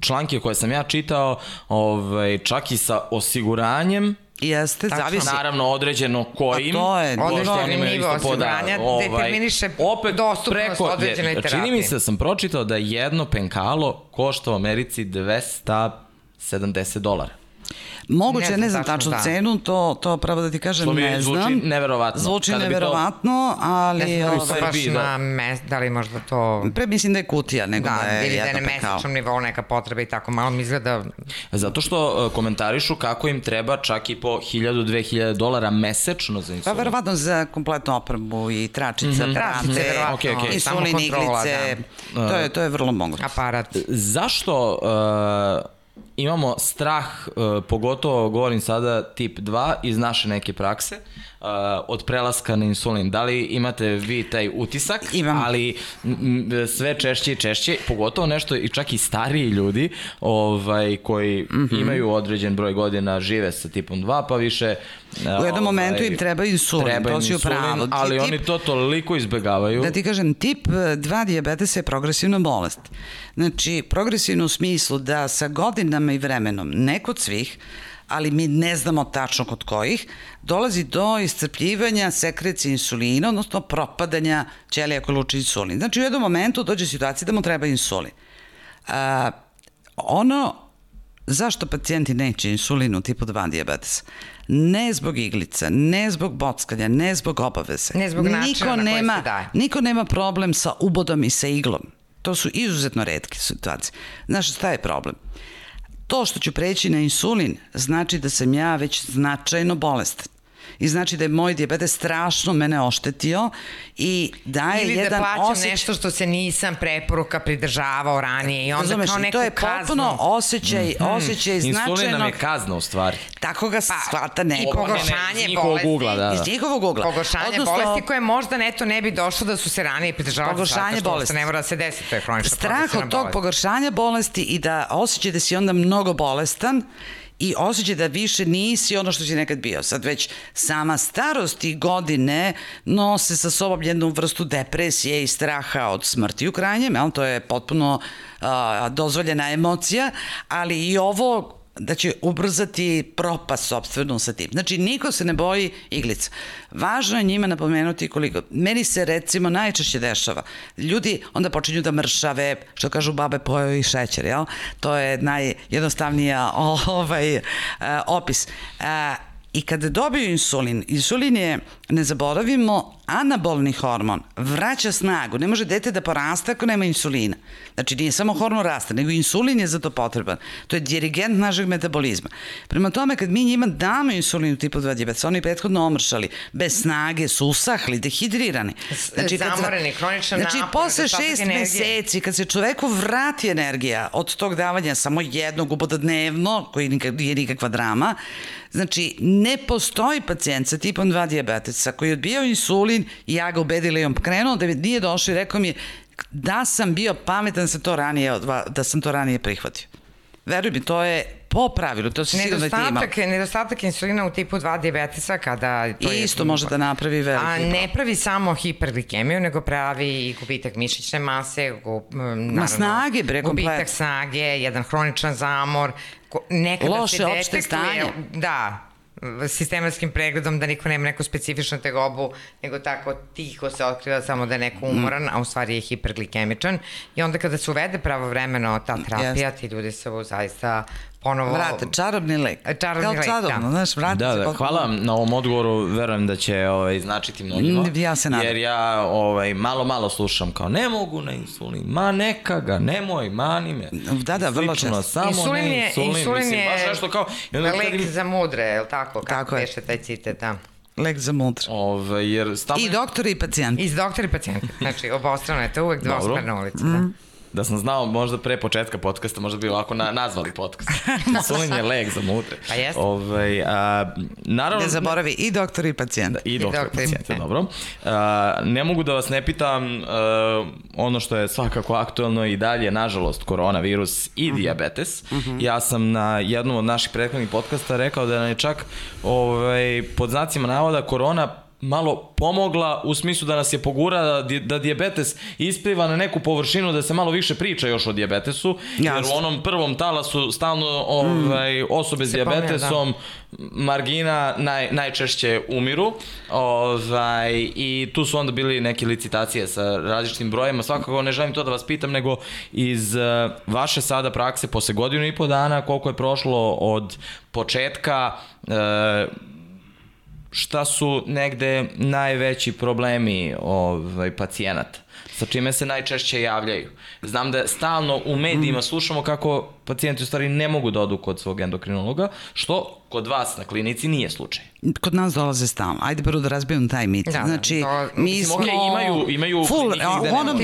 članke koje sam ja čitao, ove, čak i sa osiguranjem, Jeste, Tačno. zavisi. Naravno, određeno kojim. A to je, određeni nivo osiguranja ovaj, determiniše opet dostupnost preko, određenoj terapiji. Čini mi se da sam pročitao da jedno penkalo košta u Americi 270 dolara. Moguće, ne, ne znam tačnu da. cenu, to, to pravo da ti kažem ne znam. Zvuči neverovatno. Zvuči Kada neverovatno, ali... Ne znam ovaj, baš da. na mes, da li možda to... Pre mislim da je kutija, nego da, da je ili da je na mesečnom nivou neka potreba i tako, malo mi izgleda... Zato što uh, komentarišu kako im treba čak i po 1000-2000 dolara mesečno za insulin. Pa verovatno za kompletnu opremu i tračica, mm -hmm. tračice, verovatno, okay, okay. insulin, iglice, da. to, je, to je vrlo moguće. Aparat. Zašto uh, imamo strah, uh, pogotovo govorim sada tip 2 iz naše neke prakse, uh, od prelaska na insulin. Da li imate vi taj utisak? Imam. Ali sve češće i češće, pogotovo nešto i čak i stariji ljudi ovaj, koji mm -hmm. imaju određen broj godina, žive sa tipom 2, pa više U jednom ovaj, momentu im treba insulin, treba to si upravo. Ali tip, oni to toliko izbegavaju. Da ti kažem, tip 2 diabetesa je progresivna bolest. Znači, progresivno u smislu da sa godinama i vremenom, ne kod svih, ali mi ne znamo tačno kod kojih, dolazi do iscrpljivanja sekrecije insulina, odnosno propadanja ćelija koje luči insulin. Znači, u jednom momentu dođe situacija da mu treba insulin. A, ono zašto pacijenti neće insulinu tipu 2 diabetesa? Ne zbog iglica, ne zbog bockanja, ne zbog obaveze. Ne zbog načina niko na nema, se daje. Niko nema problem sa ubodom i sa iglom. To su izuzetno redke situacije. Znaš šta je problem? To što ću preći na insulin znači da sam ja već značajno bolestan i znači da je moj diabetes strašno mene oštetio i daje Ili jedan da plaćam osjeć... nešto što se nisam preporuka pridržavao ranije i onda Razumeš, kao neku to je potpuno osjećaj, mm osjećaj značajnog... Insulin nam je kazna u stvari. Tako ga pa, shvata neko. I pogoršanje bolesti. Ugla, da, da. Iz njihovog ugla. Pogoršanje Odnosno, bolesti koje možda neto ne bi došlo da su se ranije pridržavali. Pogoršanje bolesti. Ne mora da se desi, to je hronična Strah od tog pogoršanja bolesti i da osjećaj da si onda mnogo bolestan i osjećaj da više nisi ono što si nekad bio. Sad već sama starost i godine nose sa sobom jednu vrstu depresije i straha od smrti u krajnjem, jel? to je potpuno a, dozvoljena emocija, ali i ovo da će ubrzati propast sobstvenu sa tim. Znači, niko se ne boji iglica. Važno je njima napomenuti koliko. Meni se recimo najčešće dešava. Ljudi onda počinju da mršave, što kažu babe pojeo i šećer, jel? To je najjednostavnija ovaj, uh, opis. Uh, I kada dobiju insulin, insulin je, ne zaboravimo, anabolni hormon, vraća snagu. Ne može dete da poraste ako nema insulina. Znači, nije samo hormon rasta, nego insulin je za to potreban. To je dirigent našeg metabolizma. Prema tome, kad mi njima damo insulin u tipu 2 diabetes, oni prethodno omršali, bez snage, su usahli, dehidrirani. Znači, kad, Zamoreni, kroničan znači, napor, posle šest meseci, kad se čoveku vrati energija od tog davanja samo jednog uboda dnevno, koji nije nikakva drama, Znači, ne postoji pacijent sa tipom 2 diabetesa koji je odbijao insulin i ja ga ubedila i on krenuo da nije došao i rekao mi je da sam bio pametan da sam to ranije, da sam to ranije prihvatio. Veruj mi, to je po pravilu, to se sigurno da ti imao. Nedostatak insulina u tipu 2 diabetesa kada... To I isto je, može da napravi veliki A ne pravi samo hiperglikemiju, nego pravi i gubitak mišićne mase, gu, naravno, Ma snage, bre, komplet. Gubitak snage, jedan hroničan zamor, nekada Loše se detektuje, stanje. Da, sistematskim pregledom da niko nema neku specifičnu tegobu, nego tako tiho se otkriva samo da je neko umoran, a u stvari je hiperglikemičan. I onda kada se uvede pravovremeno ta terapija, yes. ti ljudi se zaista ponovo... Vrate, čarobni lek. Čarobni Kao lek, čarobno, da. znaš, vrate da, da, hvala vam na ovom odgovoru, verujem da će ovaj, značiti mnogima. Ja se nadam. Jer ja ovaj, malo, malo slušam kao, ne mogu na insulin, ma neka ga, nemoj, mani me. Da, da, vrlo često. Samo insulin ne insulin, insulin mislim, je baš nešto kao... Lek im... za mudre, je li tako? Kako tako beše taj citet, da. Lek za mudre. Ove, jer stalno... I doktori i pacijenti. I doktori i pacijenti. Znači, obostrano je to uvek dvosmerna ulica. Da. Mm. Da sam znao možda pre početka podcasta, možda bi ovako na, nazvali podcast. Insulin je lek za mudre. Pa jeste. Ovaj, a, naravno, Ne zaboravi i doktor i pacijent. I doktor doktor, pacijenta, e. dobro. A, ne mogu da vas ne pitam a, ono što je svakako aktualno i dalje, nažalost, koronavirus i Mhm. diabetes. Ja sam na jednom od naših prethodnih podcasta rekao da nam je čak ovaj, pod znacima navoda korona malo pomogla u smislu da nas je pogura da, da dijabetes ispliva na neku površinu da se malo više priča još o dijabetesu jer u onom prvom talasu stalno ovaj, osobe s Se pominje, dijabetesom margina naj, najčešće umiru ovaj, i tu su onda bili neke licitacije sa različitim brojima svakako ne želim to da vas pitam nego iz eh, vaše sada prakse posle godinu i po dana koliko je prošlo od početka eh, šta su negde najveći problemi ovaj, pacijenata? Sa čime se najčešće javljaju? Znam da stalno u medijima slušamo kako pacijenti u stvari ne mogu da odu kod svog endokrinologa, što kod vas na klinici nije slučaj. Kod nas dolaze stalno. Ajde prvo da razbijem taj mit. Da, znači, to- mi Mislim, smo... okej, imaju- imaju full, klinike a, gde u nema- onom, da,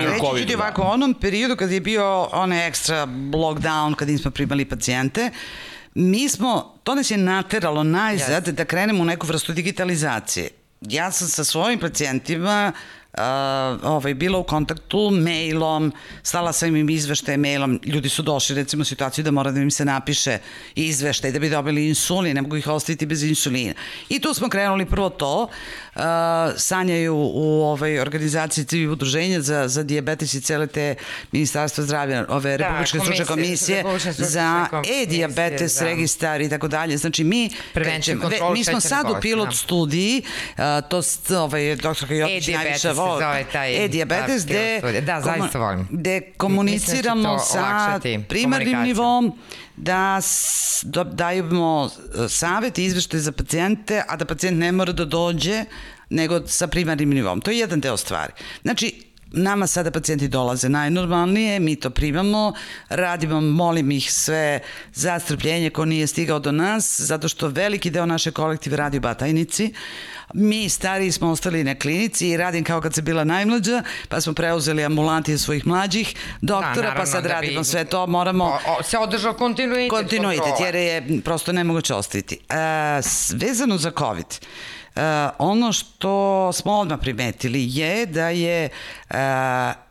u Reći COVID-u, ti da. ovako, u onom periodu kad je bio onaj ekstra lockdown, kad nismo primali pacijente, mi smo, to nas je nateralo najzad da krenemo u neku vrstu digitalizacije. Ja sam sa svojim pacijentima uh, ovaj, bila u kontaktu mailom, slala sam im izveštaje mailom, ljudi su došli recimo u situaciju da mora da im se napiše izveštaj da bi dobili insulin, ne mogu ih ostaviti bez insulina. I tu smo krenuli prvo to, uh, sanjaju u ovaj, organizaciji civilnih udruženja za, za diabetes i cele te ministarstva zdravlja, ove Da, Republičke stručne komisije, za e-diabetes da. registar i tako dalje. Znači mi, Prevenciju, ve- mi smo sad u pilot da. studiji, uh, to s- ovaj, doktorka Jokić E-diabetes najviše se vo- zove taj, E-diabetes, da, gde. Da, zaista volim. gde komuniciramo da sa primarnim nivom, da do- dajemo e, savjet i izveštaj za pacijente, a da pacijent ne mora da dođe nego sa primarnim nivom. To je jedan deo stvari. Znači, Nama sada pacijenti dolaze najnormalnije, mi to primamo, radimo, molim ih sve za strpljenje ko nije stigao do nas, zato što veliki deo naše kolektive radi u Batajnici. Mi stariji smo ostali na klinici i radim kao kad se bila najmlađa, pa smo preuzeli ambulanti od svojih mlađih doktora, pa naravno, sad da bi- radimo sve to, moramo... O, o, se održao kontinuitet. Kontinuitet, jer je prosto nemoguće ostaviti. E, vezano za COVID, ono što smo odmah primetili je da je e,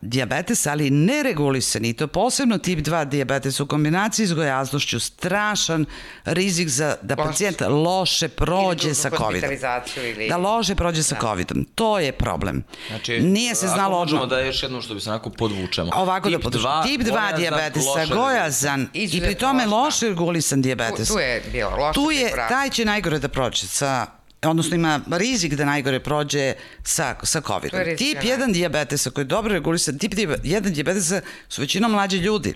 diabetes, ali neregulisan i to posebno tip 2 diabetes u kombinaciji s gojaznošću strašan rizik za da Loš. pacijent loše prođe sa COVID-om. ili- Da loše prođe sa COVID-om. To je problem. Znači, Nije se znalo ako možemo odmah. da još jednom što bi se onako podvučemo. Ovako da Tip podvučem. dva, Tip 2 gojazan, diabetesa, loše gojazan i pri tome da. loše regulisan diabetes. Tu, tu je bilo loše. tu je, taj će najgore da prođe sa odnosno ima rizik da najgore prođe sa, sa To COVID-om. Tip da. 1 diabetesa koji je dobro regulisan, tip 1 diabetesa su većinom mlađi ljudi.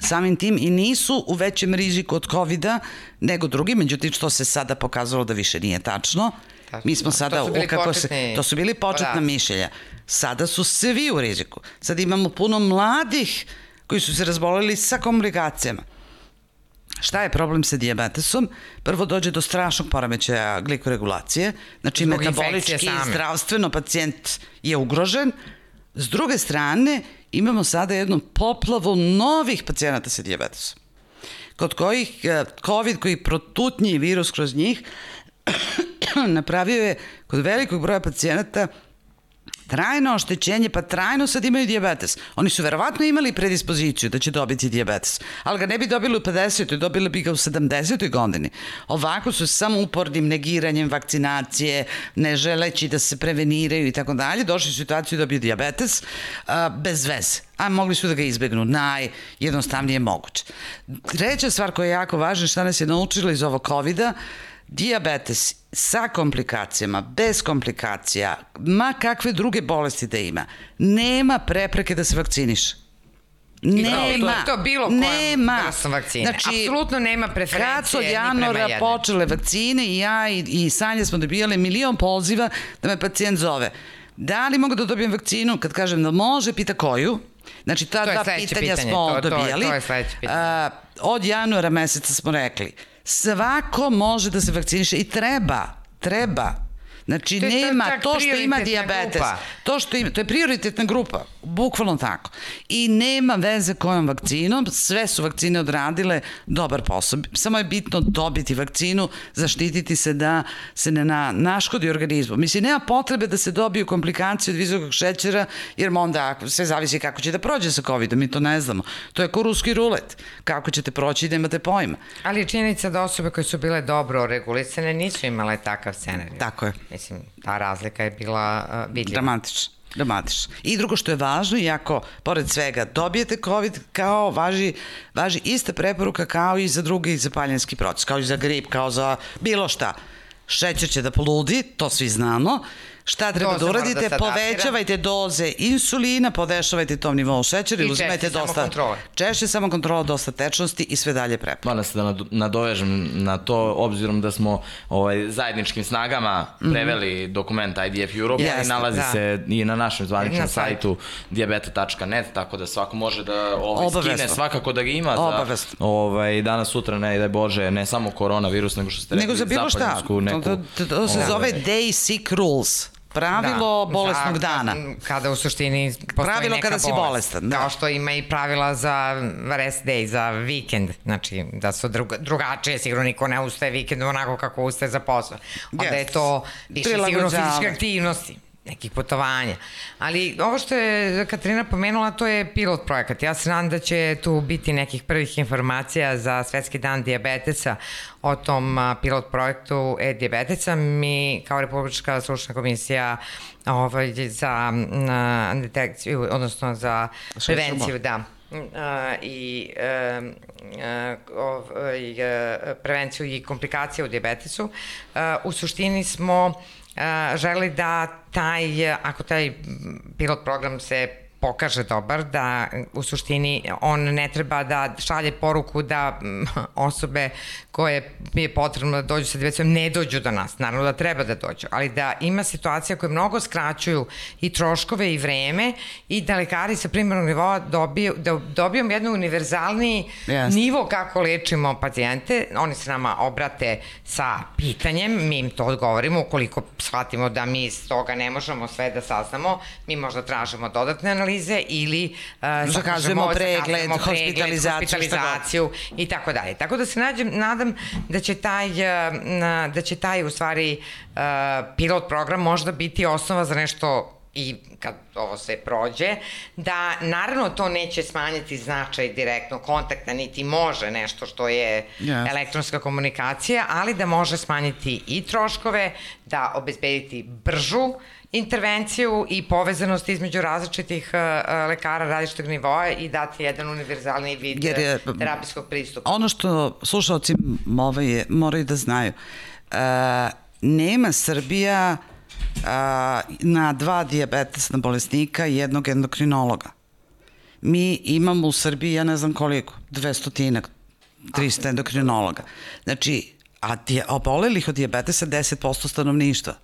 Samim tim i nisu u većem riziku od COVID-a nego drugi, međutim što se sada pokazalo da više nije tačno. Tačno. Mi smo To sada, su bili u kako se, početni to su bili početna podaci. mišljenja. Sada su svi u riziku. Sad imamo puno mladih koji su se razboleli sa komplikacijama. Šta je problem sa dijabetesom? Prvo dođe do strašnog poremećaja glikoregulacije, znači Zbog metabolički i zdravstveno pacijent je ugrožen. S druge strane, imamo sada jednu poplavu novih pacijenata sa dijabetesom kod kojih eh, COVID koji protutnji virus kroz njih napravio je kod velikog broja pacijenata trajno oštećenje, pa trajno sad imaju dijabetes. Oni su verovatno imali predispoziciju da će dobiti dijabetes, ali ga ne bi dobili u 50. dobili bi ga u 70. godini. Ovako su samo upornim negiranjem vakcinacije, ne želeći da se preveniraju i tako dalje, došli u situaciju da dobiju dijabetes a, bez veze a mogli su da ga izbegnu najjednostavnije moguće. Treća stvar koja je jako važna, šta nas je naučila iz ovog COVID-a, diabetes sa komplikacijama, bez komplikacija, ma kakve druge bolesti da ima, nema prepreke da se vakciniše. Nema. to bilo kojom nema. vrstom vakcine. Apsolutno nema preferencije Kad su od januara počele vakcine i ja i, i Sanja smo dobijali milion poziva da me pacijent zove. Da li mogu da dobijem vakcinu? Kad kažem da može, pita koju. Znači, ta To dva pitanja pitanje, smo to- to dobijali. to je sledeće pitanje. A, od januara meseca smo rekli, svako može da se vakciniše i treba, treba. Znači, to nema to, to što ima diabetes. Grupa. To što ima, to je prioritetna grupa, bukvalno tako. I nema veze kojom vakcinom, sve su vakcine odradile dobar posao. Samo je bitno dobiti vakcinu, zaštititi se da se ne na, naškodi organizmu. Mislim, nema potrebe da se dobiju komplikacije od visokog šećera, jer onda sve zavisi kako će da prođe sa COVID-om, mi to ne znamo. To je ko ruski rulet. Kako ćete proći, nemate pojma. Ali činjenica da osobe koje su bile dobro regulisane nisu imale takav scenarij. Tako je. Mislim, ta razlika je bila uh, vidljiva. Dramatična. Dramatično. I drugo što je važno, i ako pored svega dobijete COVID, kao važi, važi ista preporuka kao i za drugi zapaljenski proces, kao i za grip, kao za bilo šta. Šećer će da poludi, to svi znamo, Šta treba Doze da uradite? Da Povećavajte doze insulina, podešavajte tom nivou šećera i, uzimajte dosta. Češće samo kontrola dosta tečnosti i sve dalje prepo. Moram se da nadovežem na to, obzirom da smo ovaj, zajedničkim snagama mhm. preveli mm -hmm. dokument IDF Europe yes, i nalazi da. se i na našem zvaničnom na sajtu diabeta.net, tako da svako može da ovaj, skine, svakako da ga ima za ovaj, danas, sutra, ne da Bože, ne samo koronavirus, nego što ste rekli, nego za bilo šta. Neku, to, to, to se zove ovaj. Day Sick Rules pravilo da, bolesnog za, dana. Kada u suštini postoji pravilo neka kada si bolest. bolestan. Da. Kao što ima i pravila za rest day, za vikend. Znači, da su druga, drugačije, sigurno niko ne ustaje vikend onako kako ustaje za posao. Onda yes. je to više sigurno fizičke aktivnosti nekih putovanja. Ali ovo što je Katarina pomenula, to je pilot projekat. Ja se nadam da će tu biti nekih prvih informacija za Svetski dan diabetesa o tom pilot projektu e-diabeteca. Mi kao Republička slušna komisija ovaj, za detekciju, odnosno za prevenciju, da, Uh, i uh, uh, prevenciju i komplikacije u diabetesu. Uh, u suštini smo želi da taj, ako taj pilot program se pokaže dobar, da u suštini on ne treba da šalje poruku da osobe koje je potrebno da dođu sa diabetesom ne dođu do nas. Naravno da treba da dođu, ali da ima situacija koje mnogo skraćuju i troškove i vreme i da lekari sa primjernog nivoa dobiju, da dobijemo jednu univerzalni yes. nivo kako lečimo pacijente. Oni se nama obrate sa pitanjem, mi im to odgovorimo ukoliko shvatimo da mi iz toga ne možemo sve da saznamo, mi možda tražimo dodatne analize ili uh, zakazujemo pregled, pregled, hospitalizaciju, hospitalizaciju i tako dalje. Tako da se nađem, nadam da će taj, eh, da će taj u stvari eh, pilot program možda biti osnova za nešto i kad ovo sve prođe, da naravno to neće smanjiti značaj direktno kontakta, niti može nešto što je yes. elektronska komunikacija, ali da može smanjiti i troškove, da obezbediti bržu intervenciju i povezanost između različitih uh, lekara različitog nivoa i dati jedan univerzalni vid Jer je, terapijskog pristupa. Ono što slušalci ovaj, moraju da znaju, uh, nema Srbija uh, na dva diabetesna bolesnika i jednog endokrinologa. Mi imamo u Srbiji, ja ne znam koliko, dvestotinak, 300 endokrinologa. Znači, a obolelih od diabetesa 10% stanovništva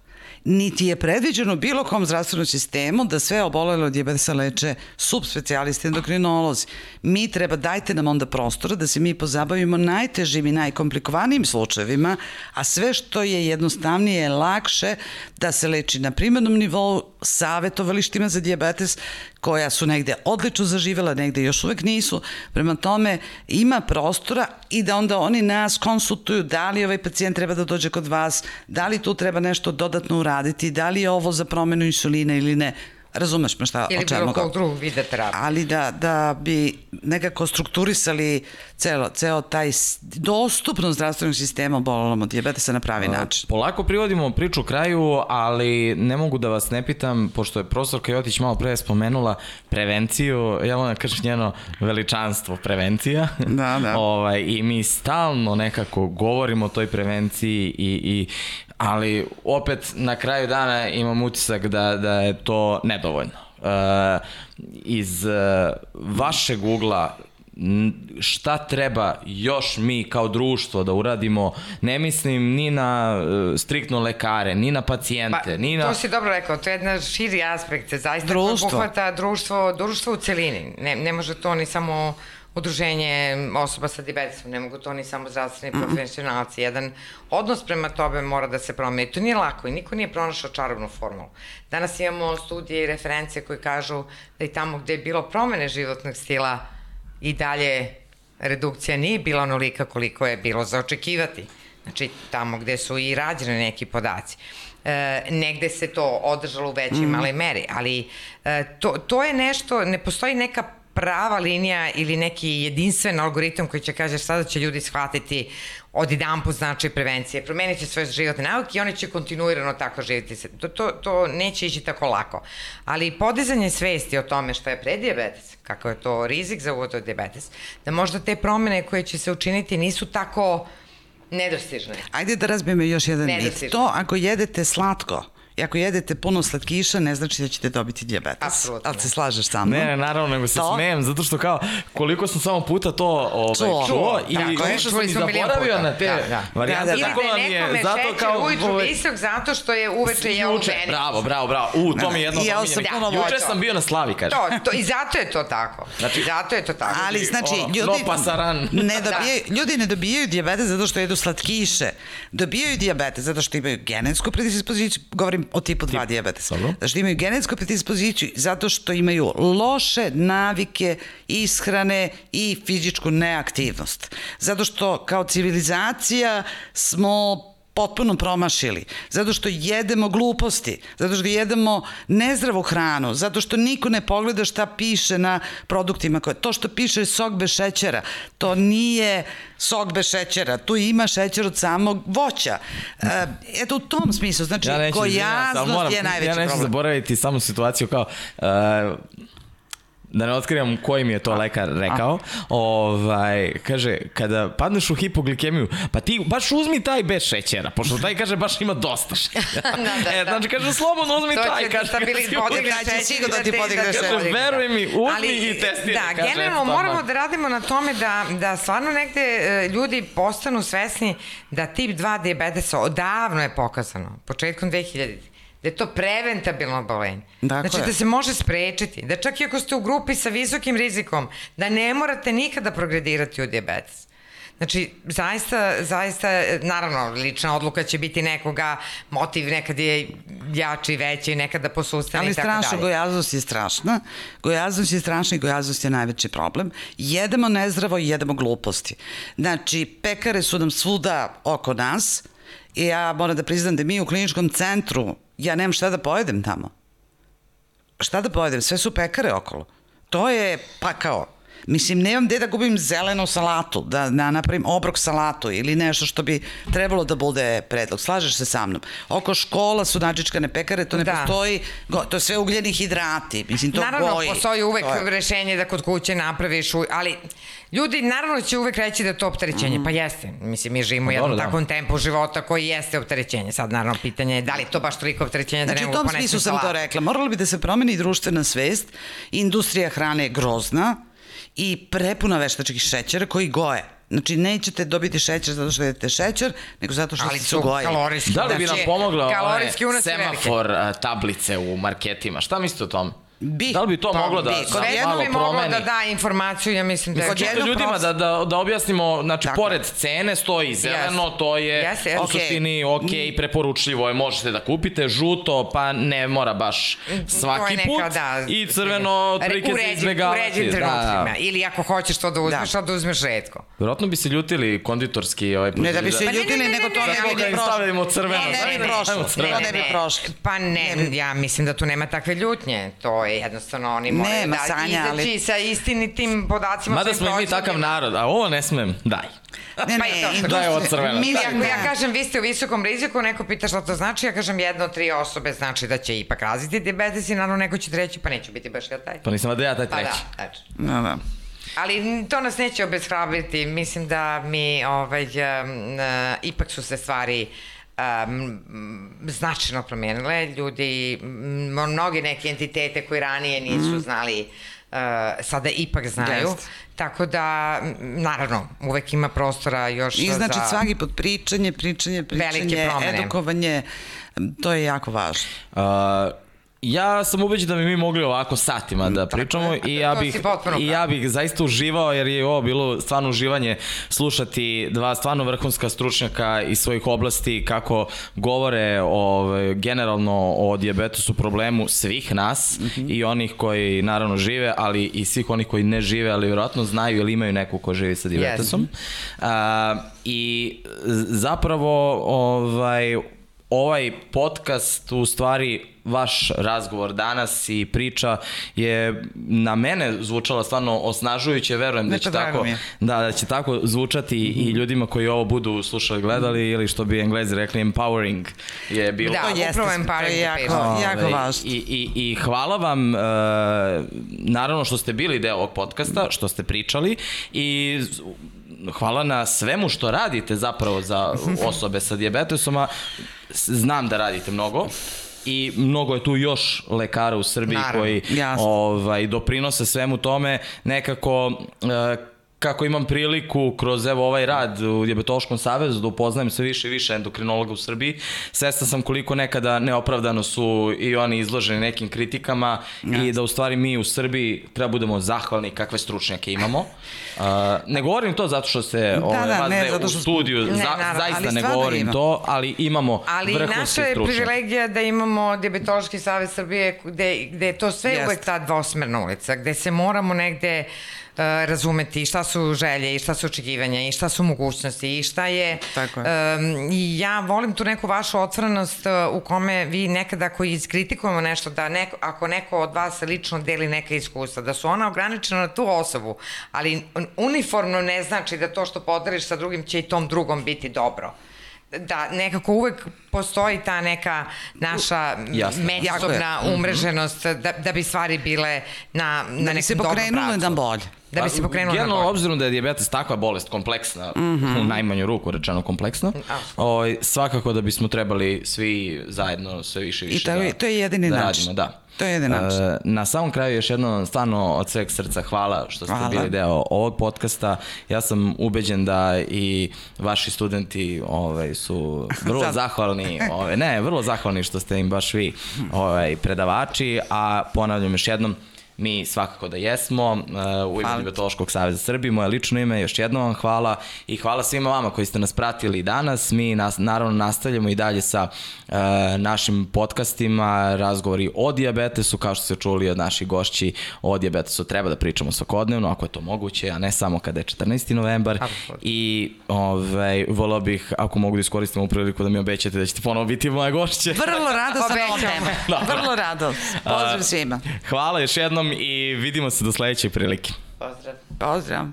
niti je predviđeno bilo kom zdravstvenom sistemu da sve obolele od dijabetesa leče subspecialisti endokrinolozi. Mi treba, dajte nam onda prostora da se mi pozabavimo najtežim i najkomplikovanijim slučajevima, a sve što je jednostavnije je lakše da se leči na primarnom nivou savetovalištima za dijabetes koja su negde odlično zaživela, negde još uvek nisu. Prema tome ima prostora i da onda oni nas konsultuju da li ovaj pacijent treba da dođe kod vas, da li tu treba nešto dodatno uraditi, da li je ovo za promenu insulina ili ne. Razumeš me šta, Ili o čemu bilo kog drugog vida terapije. Ali da, da bi nekako strukturisali celo, ceo taj dostupnost zdravstvenog sistema obolelom od dijabetesa na pravi način. Polako privodimo priču kraju, ali ne mogu da vas ne pitam, pošto je profesorka Jotić malo pre spomenula prevenciju, ja moram da kažem njeno veličanstvo prevencija. Da, da. ovaj, I mi stalno nekako govorimo o toj prevenciji i, i ali opet na kraju dana imam utisak da, da je to nedovoljno. Uh, iz uh, vašeg ugla šta treba još mi kao društvo da uradimo, ne mislim ni na uh, striktno lekare, ni na pacijente, pa, ni na... To si dobro rekao, to je jedan širi aspekt, zaista društvo. pohvata društvo, društvo u celini. Ne, ne može to ni samo udruženje osoba sa diabetesom, ne mogu to ni samo zdravstveni -hmm. profesionalci. Jedan odnos prema tobe mora da se promeni. To nije lako i niko nije pronašao čarobnu formulu. Danas imamo studije i reference koji kažu da i tamo gde je bilo promene životnog stila i dalje redukcija nije bila onolika koliko je bilo za očekivati. Znači, tamo gde su i rađene neki podaci. E, negde se to održalo u većoj mm. maloj meri, ali e, to, to je nešto, ne postoji neka prava linija ili neki jedinstven algoritam koji će kaže sada će ljudi shvatiti od jedan put značaj prevencije, promenit će svoje životne nauke i oni će kontinuirano tako živjeti. Se. To, to, to neće ići tako lako. Ali podizanje svesti o tome šta je prediabetes, kako je to rizik za uvod od diabetes, da možda te promene koje će se učiniti nisu tako nedostižne. Ajde da razbijemo još jedan mit. To ako jedete slatko, ako jedete puno slatkiša, ne znači da ćete dobiti diabetes. Apsolutno. Ali se slažeš sa mnom? Ne, ne, naravno, nego se to? smejem, zato što kao, koliko sam samo puta to ovaj, čuo, čuo i da, više sam i zaboravio na te da, da. varijante. Da, da, tako vam je, zato kao... ujutru ovaj, visok, zato što je uveče jeo Juče, bravo, bravo, bravo. U, to mi je jedno ja sam da. Juče sam bio na slavi, kaže. To, to, I zato je to tako. Znači, zato je to tako. Ali, znači, ljudi, no pasaran. Ne dobijaju, ljudi ne dobijaju diabetes zato što jedu slatkiše. Dobijaju diabetes zato što imaju genetsku predispoziciju, govorim o tipu 2 diabetesa. Znači imaju genetsku predispoziciju zato što imaju loše navike ishrane i fizičku neaktivnost. Zato što kao civilizacija smo potpuno promašili, zato što jedemo gluposti, zato što jedemo nezdravu hranu, zato što niko ne pogleda šta piše na produktima. Koje, to što piše sok bez šećera, to nije sok bez šećera, tu ima šećer od samog voća. E, eto u tom smislu, znači ja gojaznost je najveći problem. Ja neću zaboraviti samo situaciju kao uh, da ne otkrivam koji mi je to lekar rekao, ovaj, kaže, kada padneš u hipoglikemiju, pa ti baš uzmi taj bez šećera, pošto taj kaže baš ima dosta šećera. da, da, e, znači, kaže, slobodno uzmi to taj, kaže, da bili podigli šećer, sigurno da ti podigne šećer. Kaže, veruj mi, uzmi Ali, i testiraj. Da, kaže, generalno moramo da radimo na tome da, da stvarno negde e, ljudi postanu svesni da tip 2 diabetesa odavno je pokazano, početkom 2000 da je to preventabilno obolenje. Dakle. Znači da se može sprečiti, da čak i ako ste u grupi sa visokim rizikom, da ne morate nikada progredirati u diabetes. Znači, zaista, zaista, naravno, lična odluka će biti nekoga, motiv nekad je jači, veći, nekada posustane i tako dalje. Ali strašno, gojaznost je strašna. Gojaznost je strašna i gojaznost je najveći problem. Jedemo nezdravo i jedemo gluposti. Znači, pekare su nam svuda oko nas i ja moram da priznam da mi u kliničkom centru ja nemam šta da pojedem tamo. Šta da pojedem? Sve su pekare okolo. To je pakao. Mislim, nemam gde da gubim zelenu salatu, da, da napravim obrok salatu ili nešto što bi trebalo da bude predlog. Slažeš se sa mnom? Oko škola su načičkane pekare, to ne da. postoji, to je sve ugljeni hidrati. Mislim, to Naravno, goji. postoji uvek to rešenje da kod kuće napraviš, ali Ljudi naravno će uvek reći da je to opterećenje, mm. pa jeste. Mislim, mi živimo u jednom da. takvom tempu života koji jeste opterećenje. Sad naravno pitanje je da li to baš toliko opterećenje da znači, ne mogu poneti Znači u tom smislu sam to rekla. Moralo bi da se promeni društvena svest. Industrija hrane je grozna i prepuna veštačkih šećera koji goje. Znači, nećete dobiti šećer zato što jedete šećer, nego zato što Ali su goje. kalorijski. Da li bi nam znači, pomoglo ove semafor tablice u marketima? Šta mislite o tom? Bi. Da li bi to pa, moglo da bi. Kod jedno bi moglo da da informaciju, ja mislim da je... Kod jedno ljudima prost... da, da, da objasnimo, znači, Tako. pored cene stoji zeleno, yes. to je yes, yes. u suštini ok, mm. preporučljivo je, možete da kupite, žuto, pa ne mora baš svaki neka, put, da, i crveno trike za izbjegavati. Uređen trenutima, da. ili ako hoćeš to da uzmeš, da, da uzmeš redko. Vjerojatno bi se ljutili konditorski ovaj Ne da bi se ljutili, nego to ne bi prošlo. Stavimo crveno. Ne bi prošlo, ne bi prošlo. Pa ne, ja mislim da tu nema takve ljutnje, to je jednostavno oni moraju Nema, da Sanja, izaći ali... sa istinitim podacima. Mada smo i mi takav narod, a ovo ne smem, daj. Ne, ne, pa je ovo crveno. Mi, ako ja kažem vi ste u visokom riziku, neko pita šta to znači, ja kažem jedno od tri osobe znači da će ipak razviti diabetes i naravno neko će treći, pa neće biti baš ja taj. Pa nisam da ja taj treći. Pa da, znači. Da, da. Ali to nas neće obeshrabriti. Mislim da mi ovaj, um, uh, ipak su se stvari uh, um, značajno promenile. Ljudi, mnogi neke entitete koji ranije nisu mm. znali uh, sada ipak znaju. Yes. Tako da, naravno, uvek ima prostora još I znači za... svaki pod pričanje, pričanje, pričanje, edukovanje, to je jako važno. Uh, Ja sam ubeđen da bi mi mogli ovako satima da pričamo i ja bih i ja bih zaista uživao jer je ovo bilo stvarno uživanje slušati dva stvarno vrhunska stručnjaka iz svojih oblasti kako govore ovaj generalno o dijabetesu problemu svih nas mm -hmm. i onih koji naravno žive, ali i svih onih koji ne žive, ali vjerojatno znaju ili imaju neko ko živi sa dijabetesom. Yes. Uh, I zapravo ovaj ovaj podcast u stvari vaš razgovor danas i priča je na mene zvučala stvarno osnažujuće, verujem da će tako da, da će tako zvučati mm -hmm. i ljudima koji ovo budu slušali, gledali mm -hmm. ili što bi Englezi rekli empowering je bilo. Da, to upravo empowering je jako, Ove, jako važno. I, i, I hvala vam uh, naravno što ste bili deo ovog podcasta, što ste pričali i hvala na svemu što radite zapravo za osobe sa dijabetesom, a znam da radite mnogo i mnogo je tu još lekara u Srbiji Naravno, koji jasno. ovaj, doprinose svemu tome. Nekako uh, kako imam priliku kroz evo ovaj rad u Diabetološkom savezu da upoznajem sve više i više endokrinologa u Srbiji, svestan sam koliko nekada neopravdano su i oni izloženi nekim kritikama ja. i da u stvari mi u Srbiji treba budemo zahvalni kakve stručnjake imamo. Uh, ne govorim to zato što se da, ove, da, ne, zato što u studiju, ne, za, naravno, zaista ne govorim ima. to, ali imamo ali vrhunske stručnjake. Ali naša je privilegija da imamo Diabetološki savez Srbije gde, gde je to sve Jest. uvek ta dvosmerna ulica, gde se moramo negde E, razumeti šta su želje i šta su očekivanja i šta su mogućnosti i šta je... Tako je. Um, I ja volim tu neku vašu otvorenost e, u kome vi nekada ako iskritikujemo nešto, da neko, ako neko od vas lično deli neka iskustva, da su ona ograničena na tu osobu, ali uniformno ne znači da to što podeliš sa drugim će i tom drugom biti dobro da nekako uvek postoji ta neka naša međusobna mhm. umreženost da, da bi stvari bile na, na da nekom se pokrenule na bolje. Da bi se pokrenulo na bolje. obzirom da je diabetes takva bolest kompleksna, mm -hmm. u najmanju ruku rečeno kompleksna, o, ovaj, svakako da bismo trebali svi zajedno sve više i više I to, da, to je jedini da način. radimo. Da. To je jedan način. Uh, na samom kraju još jedno stvarno od sveg srca hvala što ste hvala. bili deo ovog podcasta. Ja sam ubeđen da i vaši studenti ovaj, su vrlo zahvalni, ovaj, ne, vrlo zahvalni što ste im baš vi ovaj, predavači, a ponavljam još jednom, Mi svakako da jesmo, uh, u ime Diabetološkog saveza Srbije, moje lično ime, još jednom vam hvala i hvala svima vama koji ste nas pratili danas. Mi nas, naravno nastavljamo i dalje sa uh, našim podcastima, razgovori o diabetesu, kao što ste čuli od naših gošći o diabetesu treba da pričamo svakodnevno, ako je to moguće, a ne samo kada je 14. novembar. I ovaj, volao bih, ako mogu da iskoristim u priliku da mi obećate da ćete ponovo biti moje gošće. Vrlo rado sa novom temom. Vrlo rado. Pozdrav svima. Hvala još jednom i vidimo se do sledeće prilike. Pozdrav. Pozdrav.